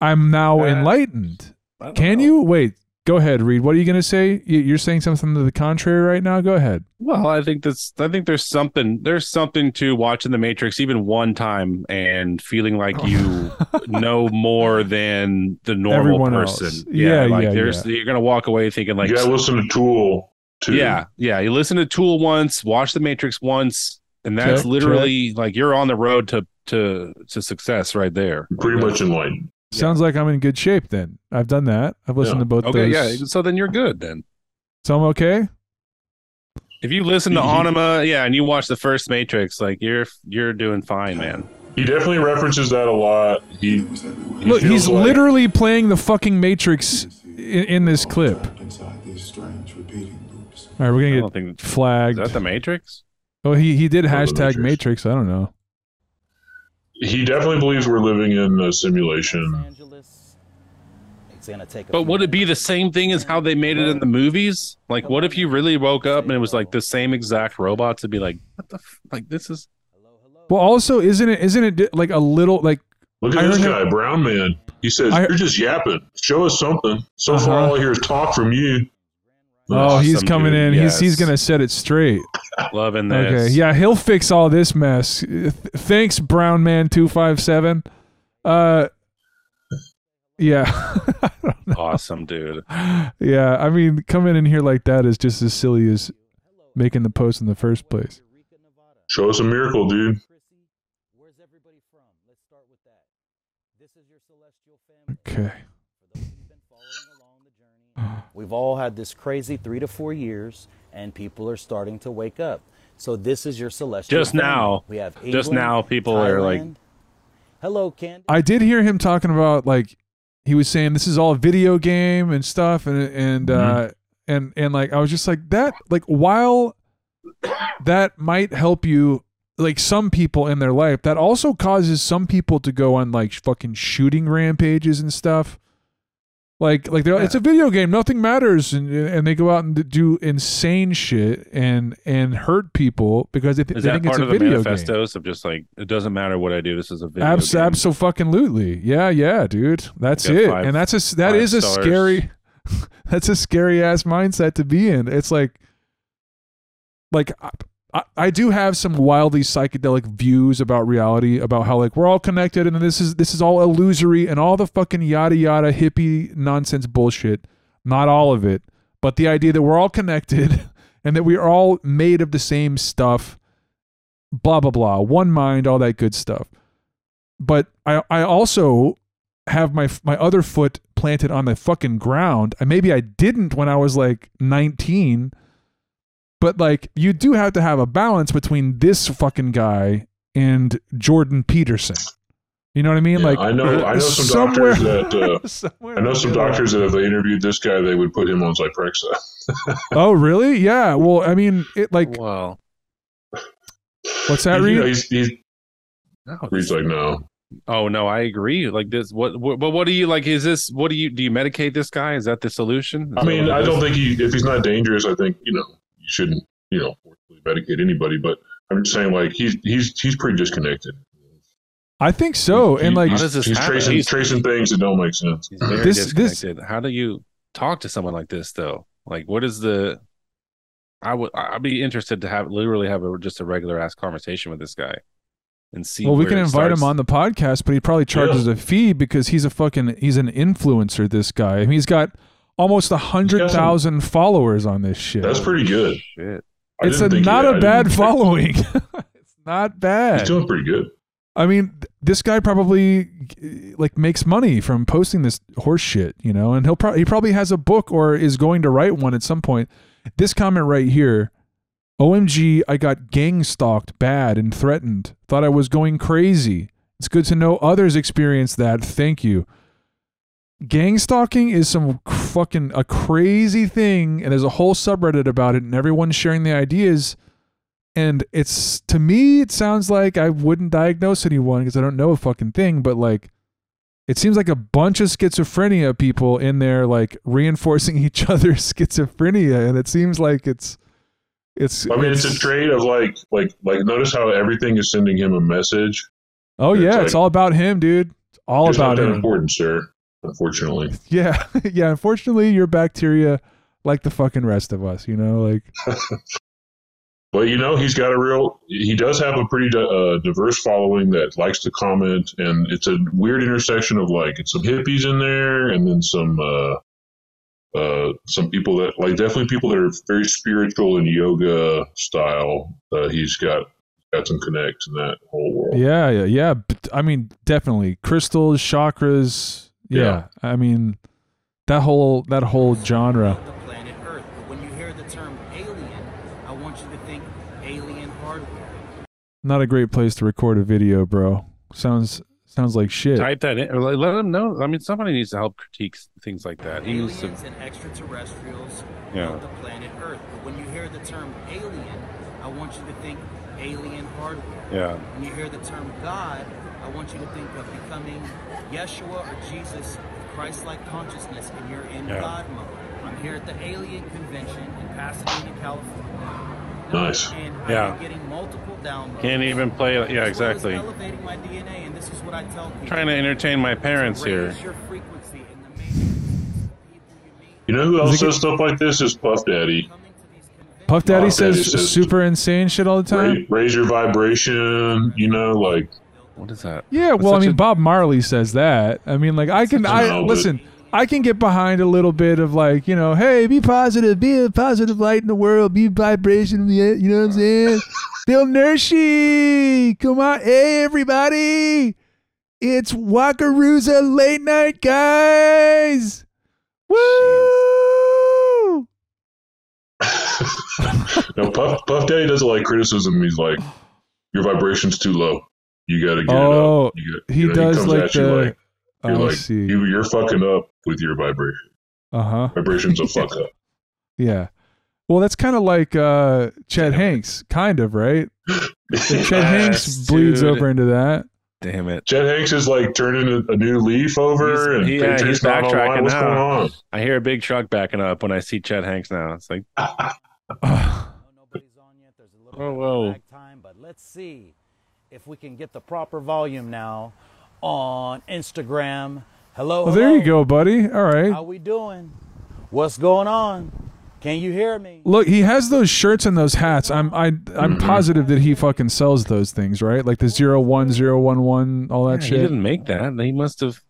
i'm now Uh, enlightened. Can know. you? Wait go ahead reed what are you going to say You- you're saying something to the contrary right now go ahead Well, I think that's. I think there's something. There's something to watching the Matrix even one time and feeling like you know more than the normal Everyone person. else. Yeah, like yeah, there's. You're gonna walk away thinking like, you gotta listen to Tool too. yeah, yeah. You listen to Tool once, watch the Matrix once, and that's Check, literally like you're on the road to to to success right there. pretty much enlightened. Sounds like I'm in good shape then. I've done that. I've listened Yeah. to both Okay, those. yeah. So then you're good then. So I'm okay? If you listen to. Ænima, yeah, and you watch the first Matrix, like you're you're doing fine, man. He definitely references that a lot. He, he Look, he's like- literally playing the fucking Matrix in, in this clip. All right, we're gonna get think is flagged. that the Matrix. oh, he he did hashtag Matrix. Matrix. I don't know. He definitely believes we're living in a simulation. Angeles. It's gonna take a But would it be the same thing as how they made it in the movies? Like, what if you really woke up and it was like the same exact robots? It'd be like, what the f- like this is Hello, hello. Well, also, isn't it isn't it like a little like Look I at this heard guy, Brown Man. He says, I- You're just yapping. Show us something. So far, Uh-huh. all I hear is talk from you. Oh he's coming dude. in. He's he's gonna set it straight. loving this. Okay, yeah, he'll fix all this mess. Th- Thanks, Brown Man two five seven. Uh, yeah. I don't know. awesome, dude. yeah, I mean, coming in here like that is just as silly as making the post in the first place. Show us a miracle, dude. Where's we've all had this crazy three to four years, and people are starting to wake up. So this is your celestial. Just family. now. we have Just now, people are like- "Hello, Candy." I did hear him talking about like he was saying this is all a video game and stuff and and uh and and like I was just like that like while that might help you like some people in their life that also causes some people to go on like fucking shooting rampages and stuff like like they're it's a video game nothing matters and and they go out and do insane shit and and hurt people because they, th- they think it's a video game manifestos of just like it doesn't matter what I do, this is a video Abs- game. Absolutely. Yeah, yeah, dude. That's it. five- and that's a that is a stars. scary that's a scary ass mindset to be in. It's like like I, I, do have some wildly psychedelic views about reality about how like we're all connected and this is this is all illusory and all the fucking yada yada hippie nonsense bullshit. Not all of it, but the idea that we're all connected and that we are all made of the same stuff blah blah blah one mind all that good stuff but i i also have my my other foot planted on the fucking ground and maybe i didn't when i was like 19 but like you do have to have a balance between this fucking guy and jordan peterson you know what i mean Yeah, like I know. I know some somewhere- doctors that. Uh, somewhere I know some doctors that if they interviewed this guy, they would put him on Zyprexa. oh really yeah well i mean it like wow. What's that, He's- you know, Reed? he's, he's, No, Reed's like, no. Oh no, I agree. Like this, what, what? But what do you like? Is this? What do you do? You medicate this guy? Is that the solution? Is I mean, I don't think he, if he's not dangerous, I think, you know, you shouldn't, you know, forcefully medicate anybody. But I'm just saying, like, he's, he's, he's pretty disconnected. I think so. He- And like, How he's, does this he's tracing, He's- tracing things that don't make sense. He's very This- this- disconnected. How do you talk to someone like this though? Like, what is the? I would. I'd be interested to have literally have a just a regular ass conversation with this guy, and see. well, we can it invite him on the podcast, but he probably charges a fee because he's a fucking he's an influencer. This guy, I mean, he's got almost a hundred thousand followers on this shit. That's pretty good. Shit. It's a, didn't think he- not I a didn't bad following. it's not bad. He's doing pretty good. I mean, this guy probably like makes money from posting this horse shit, you know, and he'll probably he probably has a book or is going to write one at some point. This comment right here, OMG, I got gang stalked bad and threatened. Thought I was going crazy. It's good to know others experience that. Thank you. Gang stalking is some fucking a crazy thing, and there's a whole subreddit about it, and everyone's sharing the ideas and it's to me it sounds like i wouldn't diagnose anyone because i don't know a fucking thing but like it seems like a bunch of schizophrenia people in there like reinforcing each other's schizophrenia and it seems like it's it's I mean, it's a trade of like, like, like. Notice how everything is sending him a message. oh it's yeah like- it's all about him dude it's all about him important, sir. Unfortunately, yeah yeah unfortunately your bacteria like the fucking rest of us you know like but you know, he's got a real. He does have a pretty uh, diverse following that likes to comment, and it's a weird intersection of like it's some hippies in there, and then some. uh uh, some people that like definitely people that are very spiritual and yoga style. Uh, he's got got some connects in that whole world. yeah yeah yeah i mean definitely crystals chakras yeah. Yeah. i mean that whole that whole genre the planet Earth. But when you hear the term alien, I want you to think alien hardware. not a great place to record a video, bro. Sounds sounds like shit. Type that in. Or let them know. I mean, somebody needs to help critique things like that. He needs to. Aliens and extraterrestrials Yeah. of the planet Earth. But when you hear the term alien, I want you to think alien hardware. Yeah. When you hear the term God, I want you to think of becoming Yeshua or Jesus with Christ-like consciousness, and you're in Yeah. God mode. I'm here at the Alien Convention in Pasadena, California. Nice. And Yeah. I'm getting multiple downloads. Can't even play. as Yeah, well as exactly. elevating my DNA, and this is what I tell people. Trying to entertain my parents To here. your frequency in the matrix. The people you know who else says stuff like this? Is Puff Daddy. coming to these conventions. Puff Daddy says, Daddy says- super insane shit all the time. Raise, raise your vibration. You know, like What is that? Yeah, That's well, I mean, a- Bob Marley says that. I mean, like, I can, No, I but- listen. I can get behind a little bit of like, you know, hey, be positive, be a positive light in the world, be vibration, you know what I'm saying? Bill Nershi, come on, hey everybody, it's Wakarusa late night guys, woo! no, Puff Puff Daddy doesn't like criticism. He's like, your vibration's too low. You got to get Oh, it up. You got, He you know, does comes like at you the. like, oh, you're I like see. you, you're fucking up with your vibration. Uh huh. Vibration's a fuck up. Yeah. Well, that's kind of like uh, Chet Hanks, kind of, right? Chet Hanks bleeds dude. over into that. Damn it! Chet Hanks is like turning a, a new leaf over, He's- and he- yeah, he's backtracking What's now. going on? I hear a big truck backing up when I see Chet Hanks now. It's like, No, nobody's on yet. There's a little Oh, bit whoa. time, but let's see if we can get the proper volume now on Instagram. Hello. Well, there you go, buddy. All right. How we doing? What's going on? Can you hear me? Look, he has those shirts and those hats. I'm I I'm mm-hmm. positive that he fucking sells those things, right? Like the zero one zero one one, all that he shit. He didn't make that. He must have.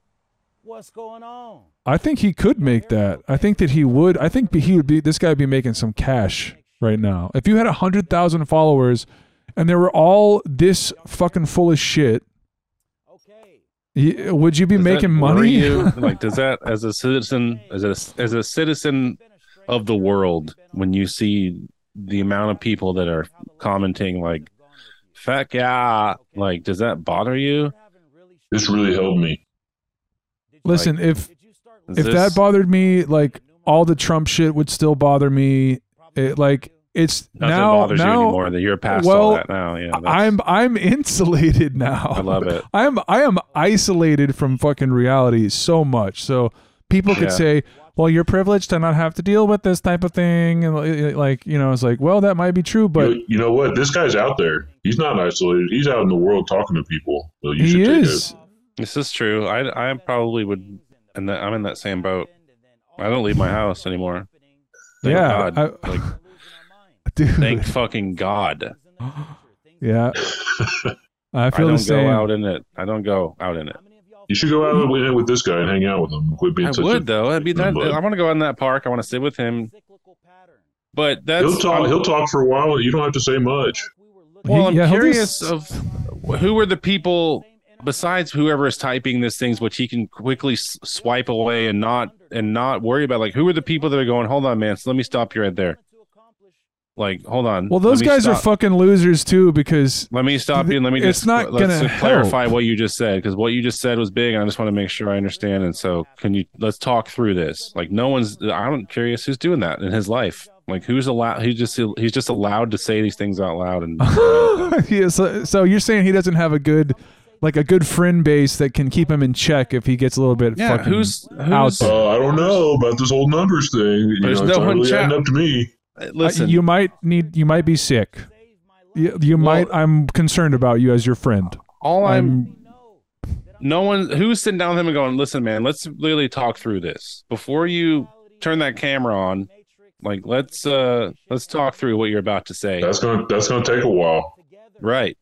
What's going on? I think he could make that. I think that he would. I think he would be. This guy would be making some cash right now. If you had a hundred thousand followers, and they were all this fucking full of shit, Okay. would you be Does making money? You? like, does that as a citizen, as a as a citizen of the world, when you see the amount of people that are commenting like, "Fuck yeah," like, does that bother you? This really helped me. Listen, if if this- that bothered me, like all the Trump shit would still bother me. It, like it's Nothing now bothers you now anymore. That you're past well, all that now. Yeah, I'm I'm insulated now. I love it. I am I am isolated from fucking reality so much. So people could Yeah. say, "Well, you're privileged to not have to deal with this type of thing," and uh, like you know, it's like, well, that might be true, but you, you know what? This guy's out there. He's not isolated. He's out in the world talking to people. So you he should take is. This is true. I I probably would, and I'm in that same boat. I don't leave my house anymore. Thank Yeah, God. I- like Dude. thank fucking God. yeah. I feel I don't the same. go out in it. I don't go out in it. it. You should go out with, with this guy and hang out with him. Quit being I such would a, though. I'd be that. I want to go out in that park. I want to sit with him. But that's He'll talk. I'm- He'll talk for a while. You don't have to say much. Well, I'm Yeah, curious just- of who are the people besides whoever is typing these things, which he can quickly swipe away and not and not worry about. Like, who are the people that are going? Hold on, man. So let me stop you right there. Like, hold on. Well, those me guys are fucking losers too because Let me stop you and let me It's just not let's gonna uh, clarify help. what you just said because what you just said was big, and I just want to make sure I understand. And so, can you let's talk through this? Like, no one's. I'm curious who's doing that in his life. Like, who's allowed? He's just he's just allowed to say these things out loud and. yeah, so, so you're saying he doesn't have a good like a good friend base that can keep him in check if he gets a little bit Yeah, fucking who's who's there. Uh, I don't know about this whole numbers thing. You There's know, it's no not one really chat- up to me. Uh, listen. you might need you might be sick. You, you might I'm concerned about you as your friend. all I'm, I'm no one who's sitting down with him and going, listen, man, let's really talk through this before you turn that camera on. Like, let's uh let's talk through what you're about to say. That's gonna that's gonna take a while. right.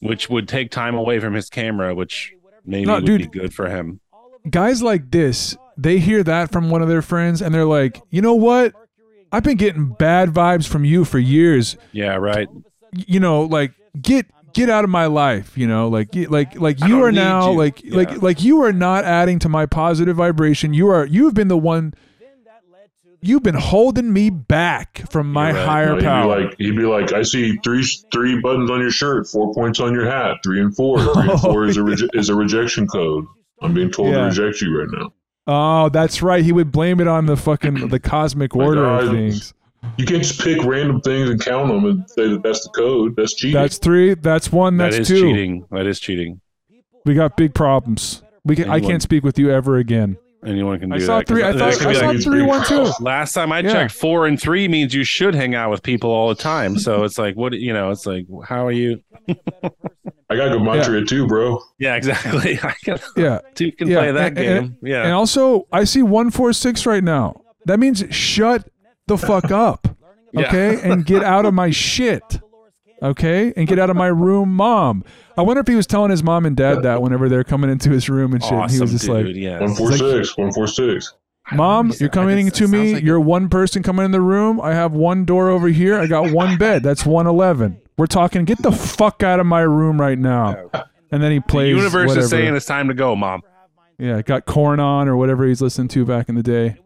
Which would take time away from his camera, which maybe No, would dude. be good for him. guys like this, they hear that from one of their friends and they're like, "You know what? I've been getting bad vibes from you for years. Yeah, right. You know, like get get out of my life, you know? Like y- like like you are now you. like Yeah. like like you are not adding to my positive vibration. You are you've been the one You've been holding me back from my right. higher No, he'd power. be like he'd be like, I see three three buttons on your shirt, four points on your hat, three and four. Three and four is a reje- is a rejection code. I'm being told Yeah. to reject you right now. Oh, that's right. He would blame it on the fucking the cosmic My order of things. You can't just pick random things and count them and say that that's the code. That's cheating. That's three. That's one. That That's two. cheating. That is cheating. We got big problems. We can, I can't speak with you ever again. Anyone can do I saw that. 'cause three. I thought I saw like, it's three one two. Last time I Yeah. checked, four and three means you should hang out with people all the time. So it's like, what you know? It's like, how are you? I got good mantra too, bro. Yeah, exactly. I can, Yeah. two can Yeah, play that and- game. and- yeah, And also, I see one four six right now. That means shut the fuck up, Yeah. okay, and get out of my shit, okay, and get out of my room, mom. I wonder if he was telling his mom and dad that whenever they're coming into his room and shit. and he was just dude. like, yeah, One four It's like- six, one four six. "Mom, you're coming just- to me. like you're one person coming in the room. I have one door over here. I got one bed. That's one eleven. We're talking. Get the fuck out of my room right now." And then he plays. the plays. universe whatever. is saying it's time to go, mom. Yeah, got Korn on or whatever he's listening to back in the day.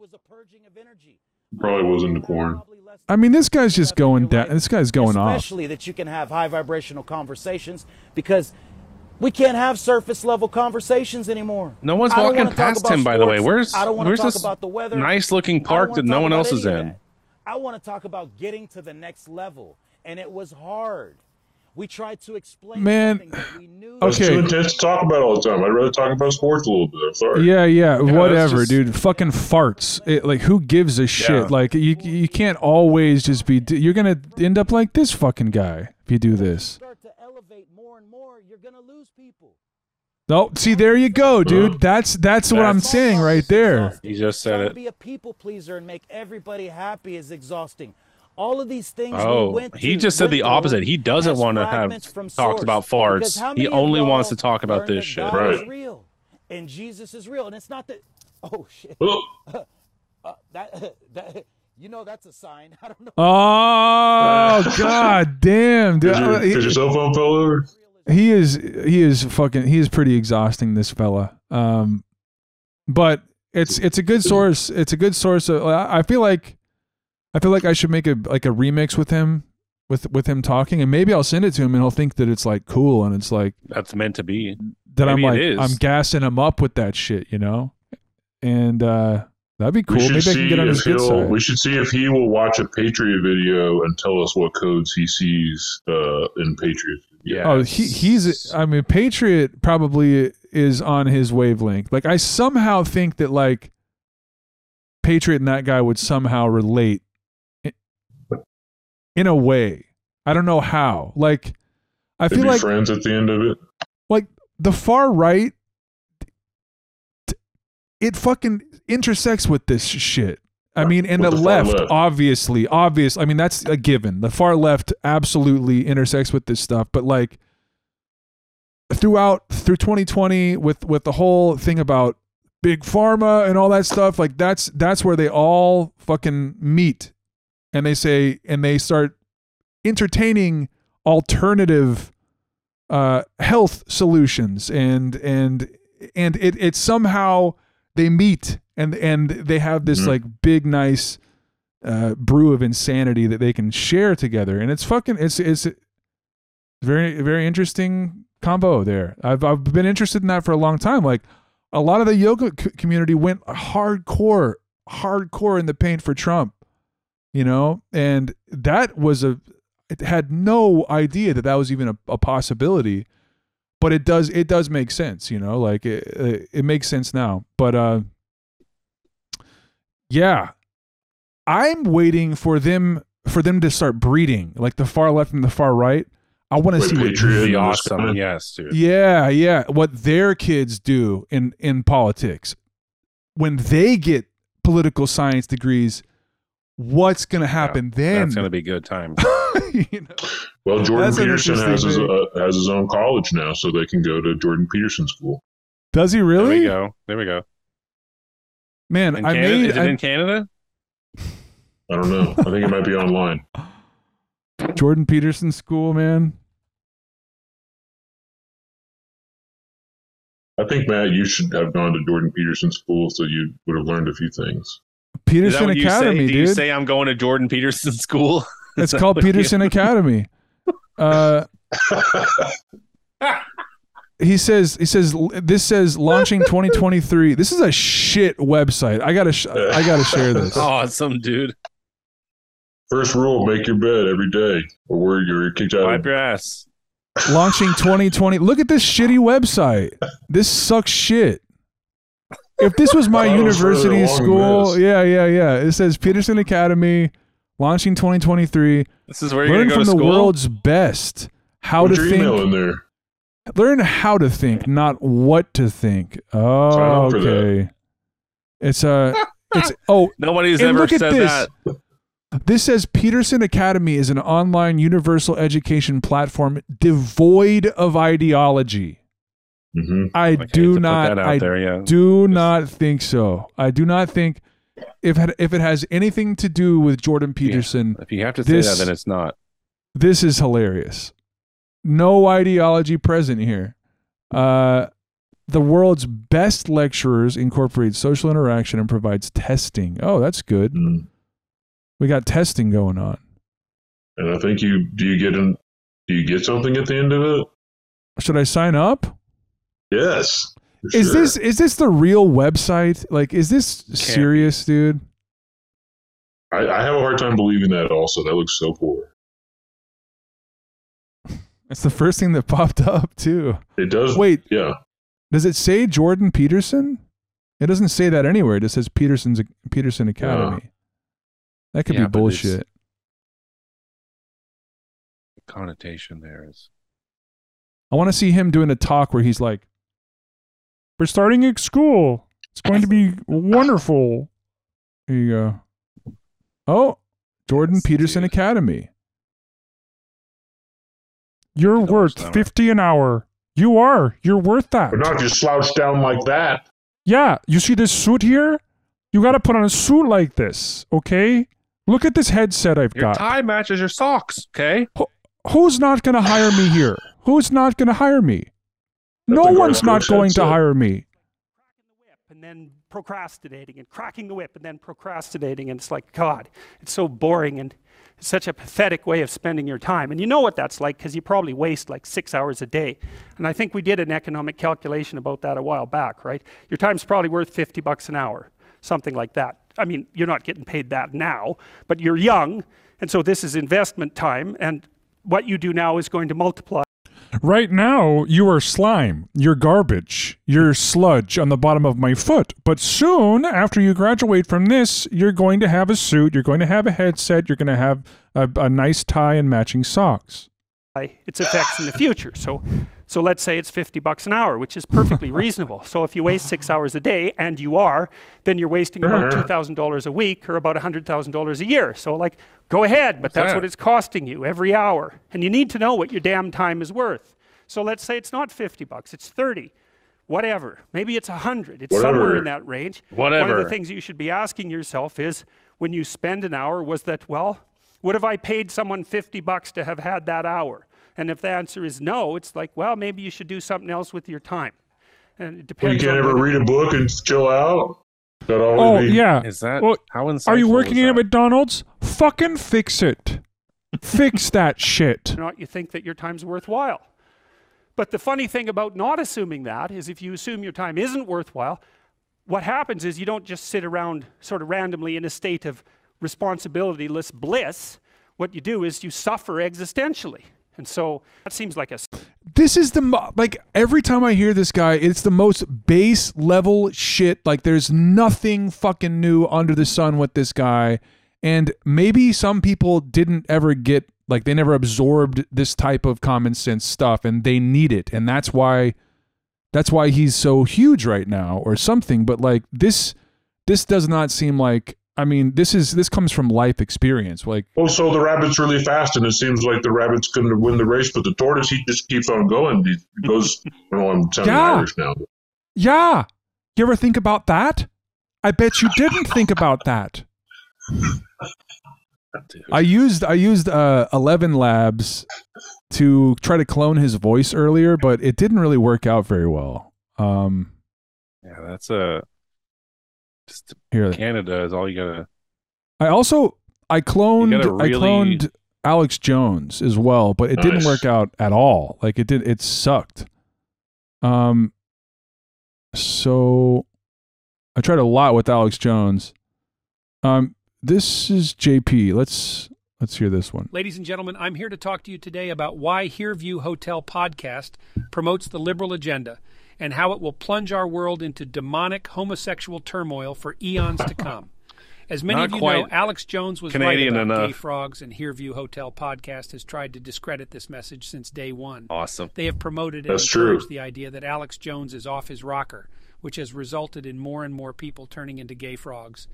Probably wasn't the porn. I mean, this guy's just going down. This guy's going off. Especially that you can have high vibrational conversations because we can't have surface level conversations anymore. No one's walking past him, by the way. Where's I don't wanna where's talk this about the weather. nice looking park that no one else is in? I want to talk about getting to the next level, and it was hard. We tried to explain Man, something that we knew That's Okay. too intense to talk about all the time. I'd rather talk about sports a little bit. I'm sorry. Yeah, yeah, whatever, just- dude. Fucking farts. It, like, who gives a shit? Yeah. Like, you you can't always just be. You're gonna end up like this fucking guy if you do this. start to elevate more and more, you're going to lose people. No, see, there you go, uh-huh. dude. That's that's what I'm saying right there. He just said Trying to it. be a people pleaser and make everybody happy is exhausting. All of these things. Oh, we went he just said the opposite. He doesn't want to have fragments talked about farts. He only wants to talk about this shit. God Right. is real and Jesus is real, and it's not that. Oh shit! Oh, Uh, that, that you know that's a sign. I don't know. Oh god damn, dude. did, your, Uh, he- did your cell phone fell over? he is he is fucking he is pretty exhausting this fella um but it's it's a good source it's a good source of i I feel like i feel like i should make a like a remix with him with with him talking and maybe i'll send it to him and he'll think that it's like cool and it's like That's meant to be. that i'm like it is. i'm gassing him up with that shit you know and uh That'd be cool. We should Maybe I see can get on if his good he'll. side. We should see if he will watch a Patriot video and tell us what codes he sees uh, in Patriot. Yeah. Oh, he he's. I mean, Patriot probably is on his wavelength. Like I somehow think that like Patriot and that guy would somehow relate i- in a way. I don't know how. Like I They'd feel like friends at the end of it. like the far right it fucking intersects with this shit i uh, mean and the, the left, left. obviously obvious i mean that's a given the far left absolutely intersects with this stuff but like throughout through 2020 with with the whole thing about big pharma and all that stuff like that's that's where they all fucking meet and they say and they start entertaining alternative uh, health solutions and and and it it somehow they meet and and they have this Mhm. like big nice uh, brew of insanity that they can share together and it's fucking it's it's very very interesting combo there. I've I've been interested in that for a long time. Like a lot of the yoga c- community went hardcore hardcore in the paint for Trump, you know, and that was a it had no idea that that was even a, a possibility but it does it does make sense you know like it, it, it makes sense now but uh yeah i'm waiting for them for them to start breeding like the far left and the far right i want to see what Patriot. Be awesome. Yes, dude. yeah yeah what their kids do in in politics when they get political science degrees what's gonna happen then That's gonna be good time. you know? Well, Jordan That's Peterson has his uh, has his own college now, so they can go to Jordan Peterson School. does he really? There really we go. There we go. man In i Canada, made is it I- in Canada? I don't know. I think it might be online. jordan peterson school man I think Matt, you should have gone to Jordan Peterson School, so you would have learned a few things. Is Peterson you Academy, say? Do you say I'm going to Jordan Peterson School? it's called what you- Peterson Academy. Uh, he says he says this says launching 2023. This is a shit website. I gotta sh- I gotta share this. Awesome, dude. First rule: make your bed every day, or where you're kicked out. Wipe Of, your ass. Launching 2020. Look at this shitty website. This sucks shit. If this was my was university along school, yeah, yeah, yeah. It says Peterson Academy, launching 2023. This is where you're Learn gonna from to the school. world's best. How put to think. in there. Learn how to think, not what to think. Oh, up okay. It's uh, a. It's oh. Nobody's and ever look at said this. that. This says Peterson Academy is an online universal education platform devoid of ideology. Hmm I Like, I hate to do put not. I there, yeah. do not think so. I do not think if it, if it has anything to do with Jordan Peterson, If you have to say This- that, then it's not. this is hilarious. No ideology present here. Uh, the world's best lecturers incorporate social interaction and provides testing. Oh, that's good. Mm. We got testing going on. And I think you do. You get in. Do you get something at the end of it? Should I sign up? Yes. Is sure. this is this the real website? Like, is this serious, dude? I, I have a hard time believing that. Also, that looks so poor. That's the first thing that popped up too. It does. Wait, Yeah. does it say Jordan Peterson? It doesn't say that anywhere. It just says Peterson's Peterson Academy. That could Yeah, be but it's- bullshit. Connotation there is. I want to see him doing a talk where he's like, "We're starting at school. It's going to be wonderful." Here you go. Oh, Jordan Yes, Peterson dude. Academy. You're Look at worth stomach. fifty an hour. You are. You're worth that. But not just slouch down like that. Yeah, you see this suit here? You got to put on a suit like this, okay? Look at this headset I've Your got. Your tie matches your socks, okay? Who, Who's not going to hire me here? Who's not going to hire me? No one's not going to hire me. cracking the whip and then procrastinating and cracking the whip and then procrastinating and it's like god it's so boring and it's such a pathetic way of spending your time and you know what that's like because you probably waste like six hours a day and i think we did an economic calculation about that a while back right your time's probably worth 50 bucks an hour something like that. I mean, you're not getting paid that now, but you're young, and so this is investment time, and what you do now is going to multiply. Right now, you are slime. You're garbage. You're sludge on the bottom of my foot. But soon, after you graduate from this, you're going to have a suit. You're going to have a headset. You're going to have a, a nice tie and matching socks. its effects in the future. So, so let's say it's 50 bucks an hour, which is perfectly reasonable. So if you waste six hours a day, and you are, then you're wasting about $2,000 a week or about $100,000 a year. So like, go ahead, but What's that's that? what it's costing you every hour. And you need to know what your damn time is worth. So let's say it's not 50 bucks, it's 30. Whatever. Maybe it's 100. It's somewhere in that range. Whatever. One of the things you should be asking yourself is when you spend an hour, was that, well, would have I paid someone 50 bucks to have had that hour? And if the answer is no, it's like, well, maybe you should do something else with your time. And it Well, you can't on ever read a book and chill out. That Oh, always be, yeah. Is that Well, how insightful Are you is working at that? McDonald's? Fucking fix it. fix that shit. or not you think that your time's worthwhile. But the funny thing about not assuming that is if you assume your time isn't worthwhile, what happens is you don't just sit around sort of randomly in a state of responsibilityless bliss. What you do is you suffer existentially. And so that seems like a This is the mo- like every time I hear this guy, it's the most base level shit. Like there's nothing fucking new under the sun with this guy. And maybe some people didn't ever get like they never absorbed this type of common sense stuff and they need it. And that's why that's why he's so huge right now or something. But like this this does not seem like I mean, this is this comes from life experience. Like Oh, so the rabbit's really fast, and it seems like the rabbit's going to win the race, but the tortoise he just keeps on going. He goes. well, I'm sounding Yeah. Irish now. Yeah. You ever think about that? I bet you didn't think about that. I used I used uh, Eleven Labs to try to clone his voice earlier, but it didn't really work out very well. Um, yeah, that's a just here, Canada is all you gotta. I also I cloned gotta I cloned Alex Jones as well, but it didn't work out at all. Like it did, it sucked. Um, so I tried a lot with Alex Jones. Um, this is JP. Let's let's hear this one. Ladies and gentlemen, I'm here to talk to you today about why Hereview Hotel Podcast promotes the liberal agenda and how it will plunge our world into demonic homosexual turmoil for eons to come. As many Not of you know, Alex Jones was Canadian right about enough. gay frogs, and Hereview Hotel Podcast has tried to discredit this message since day one. Awesome. They have promoted and That's true. encouraged the idea that Alex Jones is off his rocker, which has resulted in more and more people turning into gay frogs.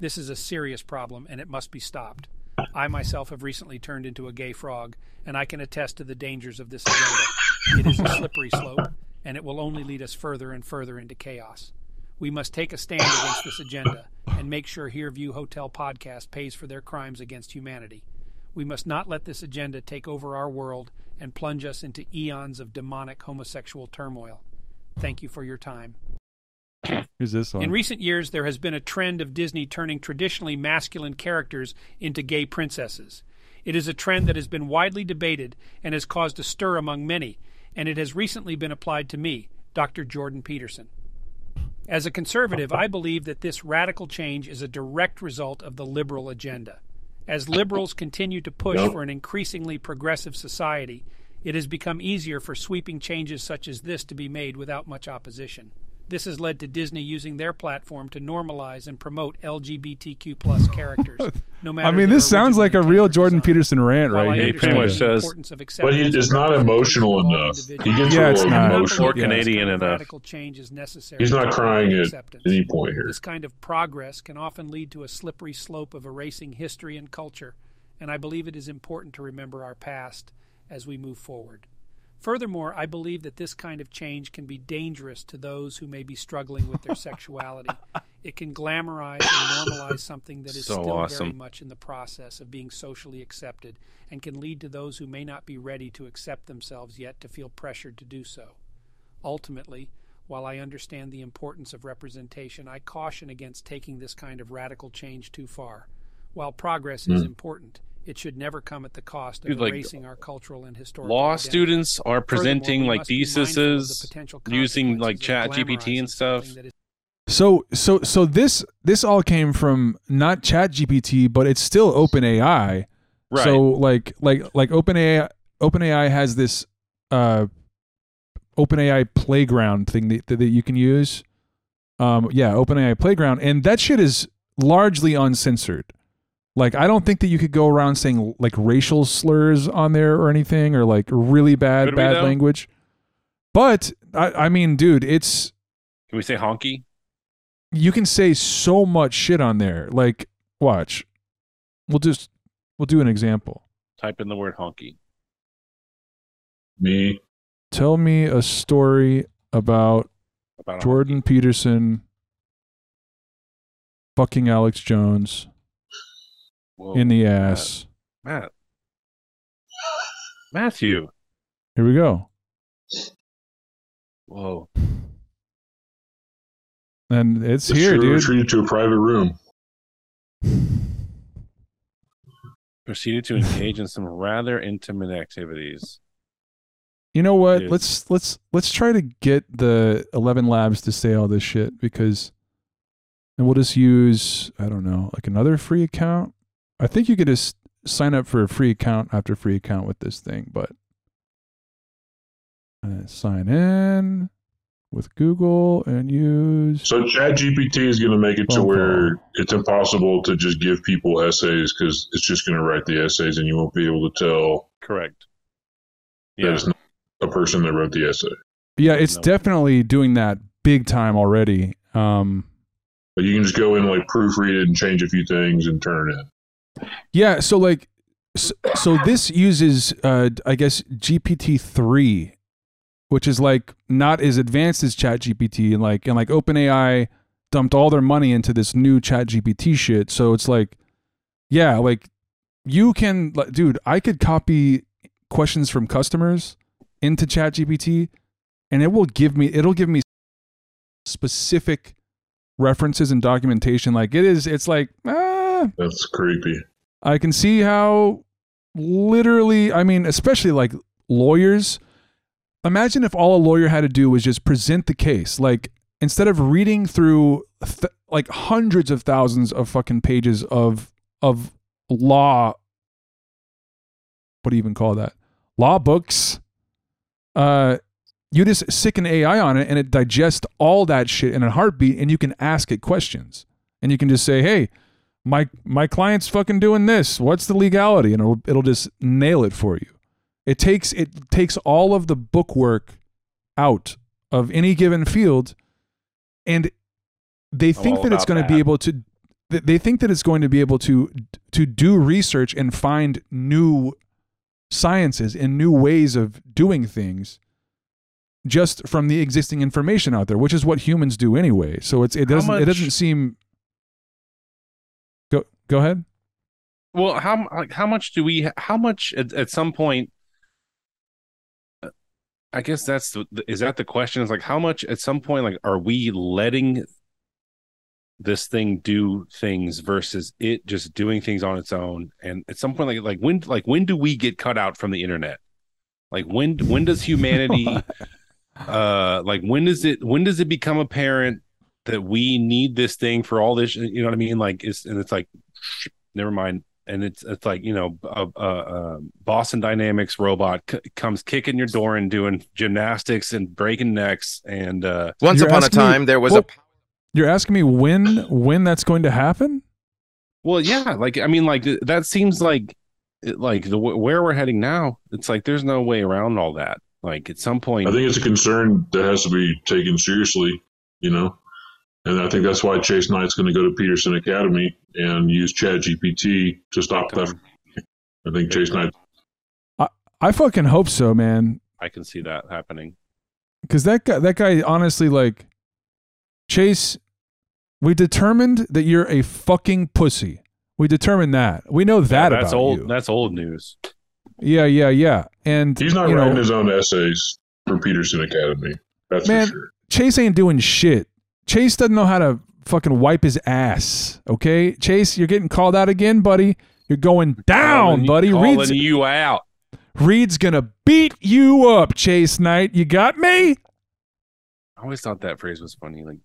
This is a serious problem and it must be stopped. I myself have recently turned into a gay frog, and I can attest to the dangers of this agenda. It is a slippery slope, and it will only lead us further and further into chaos. We must take a stand against this agenda and make sure Hereview Hotel Podcast pays for their crimes against humanity. We must not let this agenda take over our world and plunge us into eons of demonic homosexual turmoil. Thank you for your time. Here's this one. In recent years, there has been a trend of Disney turning traditionally masculine characters into gay princesses. It is a trend that has been widely debated and has caused a stir among many, and it has recently been applied to me, Dr. Jordan Peterson. As a conservative, I believe that this radical change is a direct result of the liberal agenda. As liberals continue to push for an increasingly progressive society, it has become easier for sweeping changes such as this to be made without much opposition. This has led to Disney using their platform to normalize and promote LGBTQ plus characters. No matter I mean, this sounds like a real Jordan design. Peterson rant right here. He pretty much the does. importance of But he, acceptance it's and not emotional enough. He gets Yeah, a it's little not. emotional. Or Canadian This kind of enough. Radical change is necessary He's not crying at acceptance. any point here. This kind of progress can often lead to a slippery slope of erasing history and culture, and I believe it is important to remember our past as we move forward. Furthermore, I believe that this kind of change can be dangerous to those who may be struggling with their sexuality. It can glamorize and normalize something that is So still very much in the process of being socially accepted and can lead to those who may not be ready to accept themselves yet to feel pressured to do so. Ultimately, while I understand the importance of representation, I caution against taking this kind of radical change too far. While progress is Hmm. important, it should never come at the cost of Dude, like, erasing our cultural and historical Law identity. students are presenting like must be mindful of the theses using like consequences Chat GPT and stuff. something that is So so so this this all came from not Chat GPT, but it's still OpenAI. Right. So like like like OpenAI OpenAI has this uh OpenAI playground thing that, that you can use. Um yeah, OpenAI playground and that shit is largely uncensored. Like I don't think that you could go around saying like racial slurs on there or anything or like really bad Could we, bad though? language. But I I mean, dude, it's Can we say honky? you can say so much shit on there. Like, watch. We'll just we'll do an example. Type in the word honky. Me. Tell me a story about About a Jordan Peterson fucking Alex Jones Whoa, in the ass. Matt. Matthew. Here we go. Whoa. And it's Let's here, sure dude. Retreated to a private room. Proceeded to engage in some rather intimate activities. You know what? Dude. Let's let's let's try to get the Eleven Labs to say all this shit because, and we'll just use I don't know like another free account. I think you could just sign up for a free account after free account with this thing, but uh, sign in with Google and use. So ChatGPT is going to make it to where it's impossible to just give people essays because it's just going to write the essays and you won't be able to tell Correct. that Yeah. it's not a person that wrote the essay. Yeah, it's No. definitely doing that big time already. Um, But you can just go in like proofread it and change a few things and turn it in. Yeah, so like so, so this uses uh I guess GPT 3 which is like not as advanced as Chat GPT, and like and like OpenAI dumped all their money into this new Chat GPT shit. So it's like yeah, like you can like dude, I could copy questions from customers into Chat GPT, and it will give me it'll give me specific references and documentation like it is it's like ah That's creepy. I can see how literally, I mean, especially like lawyers. Imagine if all a lawyer had to do was just present the case. Like, instead of reading through th- like hundreds of thousands of fucking pages of of law what do you even call that? Law books. Uh you just stick an AI on it and it digests all that shit in a heartbeat and you can ask it questions. And you can just say, "Hey, my my client's fucking doing this. What's the legality?" And it'll it'll just nail it for you. It takes it takes all of the bookwork out of any given field, and they think that it's going to be able to. They think that it's going to be able to to do research and find new sciences and new ways of doing things just from the existing information out there, which is what humans do anyway. So it's it doesn't it doesn't seem. Go ahead. Well, how like how much do we? How much at, at some point? I guess that's the, is that the question? Is like how much at some point? Like, are we letting this thing do things versus it just doing things on its own? And at some point, like like when like when do we get cut out from the internet? Like when when does humanity? uh, like when does it when does it become apparent that we need this thing for all this? You know what I mean? Like it's and it's like never mind and it's it's like you know a, a, a boston dynamics robot c- comes kicking your door and doing gymnastics and breaking necks and uh Once upon a asking me- time, there was well, a You're asking me when when that's going to happen? well yeah like i mean like that seems like like the where we're heading now it's like there's no way around all that like at some point I think it's a concern that has to be taken seriously, you know. And I think that's why Chase Knight's going to go to Peterson Academy and use ChatGPT to stop that. I think Chase Knight. I fucking hope so, man. i can see that happening Because that guy, that guy, honestly, like Chase, we determined that you're a fucking pussy. We determined that. We know that that's about old you. that's old news Yeah, yeah, yeah. And He's not writing know, his own essays for Peterson Academy. That's Man, for sure. Chase ain't doing shit. Chase doesn't know how to fucking wipe his ass. Okay, Chase, you're getting called out again, buddy. You're going down, Calling- buddy. calling Reed's, you out Reed's gonna beat you up, Chase Knight. You got me? i always thought that phrase was funny like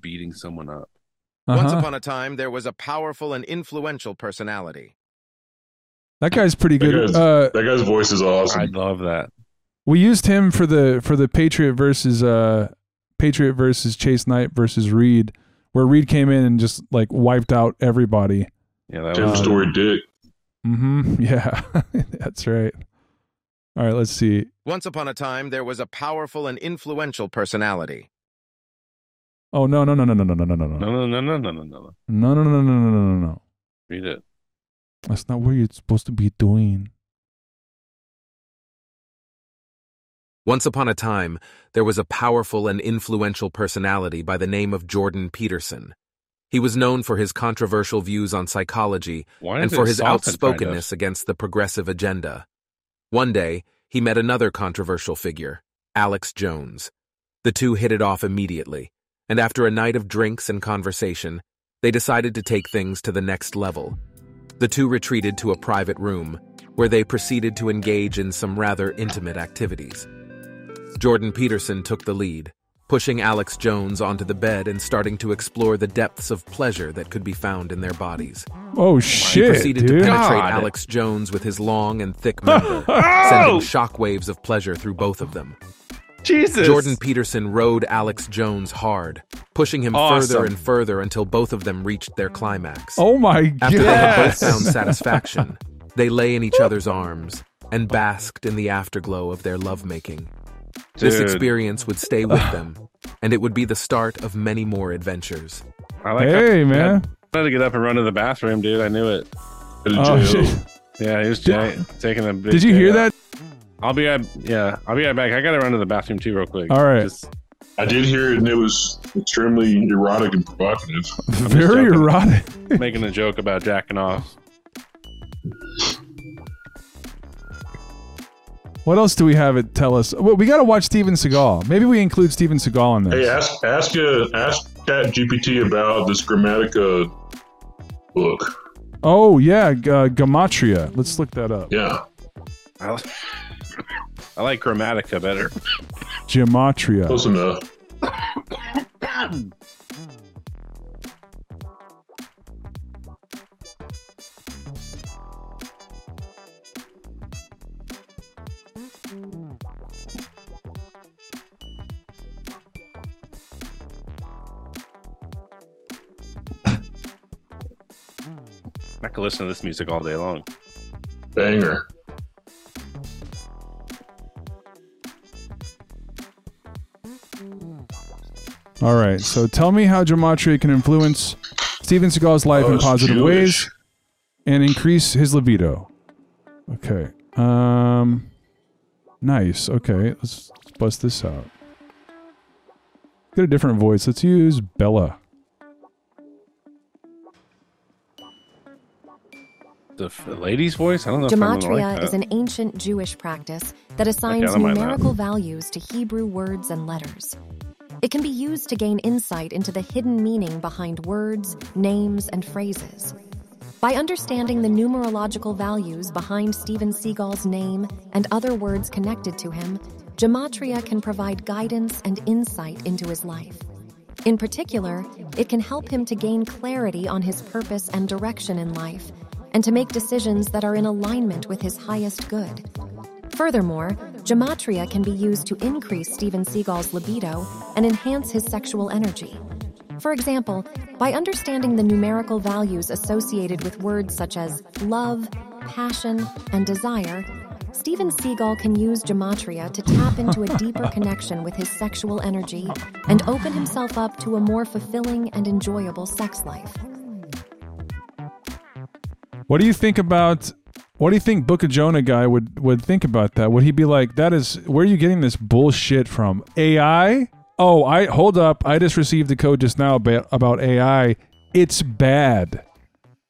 beating someone up. Once Uh-huh. upon a time, there was a powerful and influential personality. That guy's pretty That good. guy's, Uh, that guy's voice is awesome. I love that. we used him for the for the Patriot versus uh Patriot versus Chase Knight versus Reed, where Reed came in and just like wiped out everybody. Yeah, that Tim was Story Dick. Mm-hmm. Yeah, that's right. All right, let's see. Once upon a time, there was a powerful and influential personality. Oh no no no no no no no no no no no, no, no, no, no, no, no. no no no no no no no no. Read it. That's not what you're supposed to be doing. Once upon a time, there was a powerful and influential personality by the name of Jordan Peterson. He was known for his controversial views on psychology and for his softened, kind of? outspokenness against the progressive agenda. One day, he met another controversial figure, Alex Jones. The two hit it off immediately, and after a night of drinks and conversation, they decided to take things to the next level. The two retreated to a private room, where they proceeded to engage in some rather intimate activities. Jordan Peterson took the lead, pushing Alex Jones onto the bed and starting to explore the depths of pleasure that could be found in their bodies. Oh shit! He proceeded dude! to penetrate God. Alex Jones with his long and thick member, sending oh! shockwaves of pleasure through both of them. Jesus. Jordan Peterson rode Alex Jones hard, pushing him further and further until both of them reached their climax. Oh my god. After they had both found satisfaction, they lay in each other's arms and basked in the afterglow of their lovemaking. This experience would stay with them, and it would be the start of many more adventures. I like Hey, how, man. I had to get up and run to the bathroom, dude. I knew it. Oh, shit. Yeah, he was Did- taking a big Did you hear out. that? I'll be right. Yeah, I'll be right back. I gotta run to the bathroom too, real quick. All right. Just, I did hear it, and it was extremely erotic and provocative. Very joking. erotic. making a joke about jacking off. What else do we have it tell us? Well, we got to watch Steven Seagal. Maybe we include Steven Seagal in this. Hey, ask ask uh, ask Chat GPT about this Grammatica book. Oh yeah, G- uh, Gematria. Let's look that up. Yeah, I, li- I like Grammatica better. Gematria. close enough. I could listen to this music all day long. Banger. All right. So tell me how Gematria can influence Steven Seagal's life Oh, in positive Jewish. ways and increase his libido. Okay. Um. Nice. Okay. Let's, let's bust this out. Get a different voice. Let's use Bella. The lady's voice? I don't know if I'm gonna Gematria like is an ancient Jewish practice that assigns don't mind that. numerical values to Hebrew words and letters. It can be used to gain insight into the hidden meaning behind words, names, and phrases. By understanding the numerological values behind Steven Seagal's name and other words connected to him, Gematria can provide guidance and insight into his life. In particular, it can help him to gain clarity on his purpose and direction in life, and to make decisions that are in alignment with his highest good. Furthermore, gematria can be used to increase Steven Seagal's libido and enhance his sexual energy. For example, by understanding the numerical values associated with words such as love, passion, and desire, Steven Seagal can use gematria to tap into a deeper connection with his sexual energy and open himself up to a more fulfilling and enjoyable sex life. What do you think about? What do you think Book of Jonah guy would would think about that? Would he be like, "That is where are you getting this bullshit from? AI? Oh, I hold up. I just received the code just now about, AI. It's bad,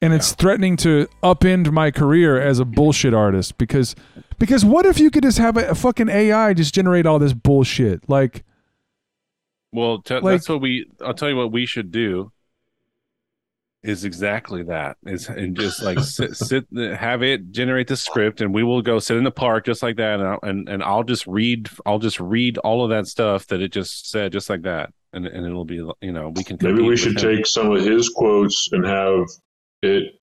and it's threatening to upend my career as a bullshit artist because because what if you could just have a, a fucking AI just generate all this bullshit? Like, Well, t- Like- that's what we. I'll tell you what we should do. Is exactly that. Is and just like sit, sit, have it generate the script, and we will go sit in the park just like that, and I'll, and and I'll just read. I'll just read all of that stuff that it just said, just like that, and and it'll be you know we can. Maybe we should him. take some of his quotes and have it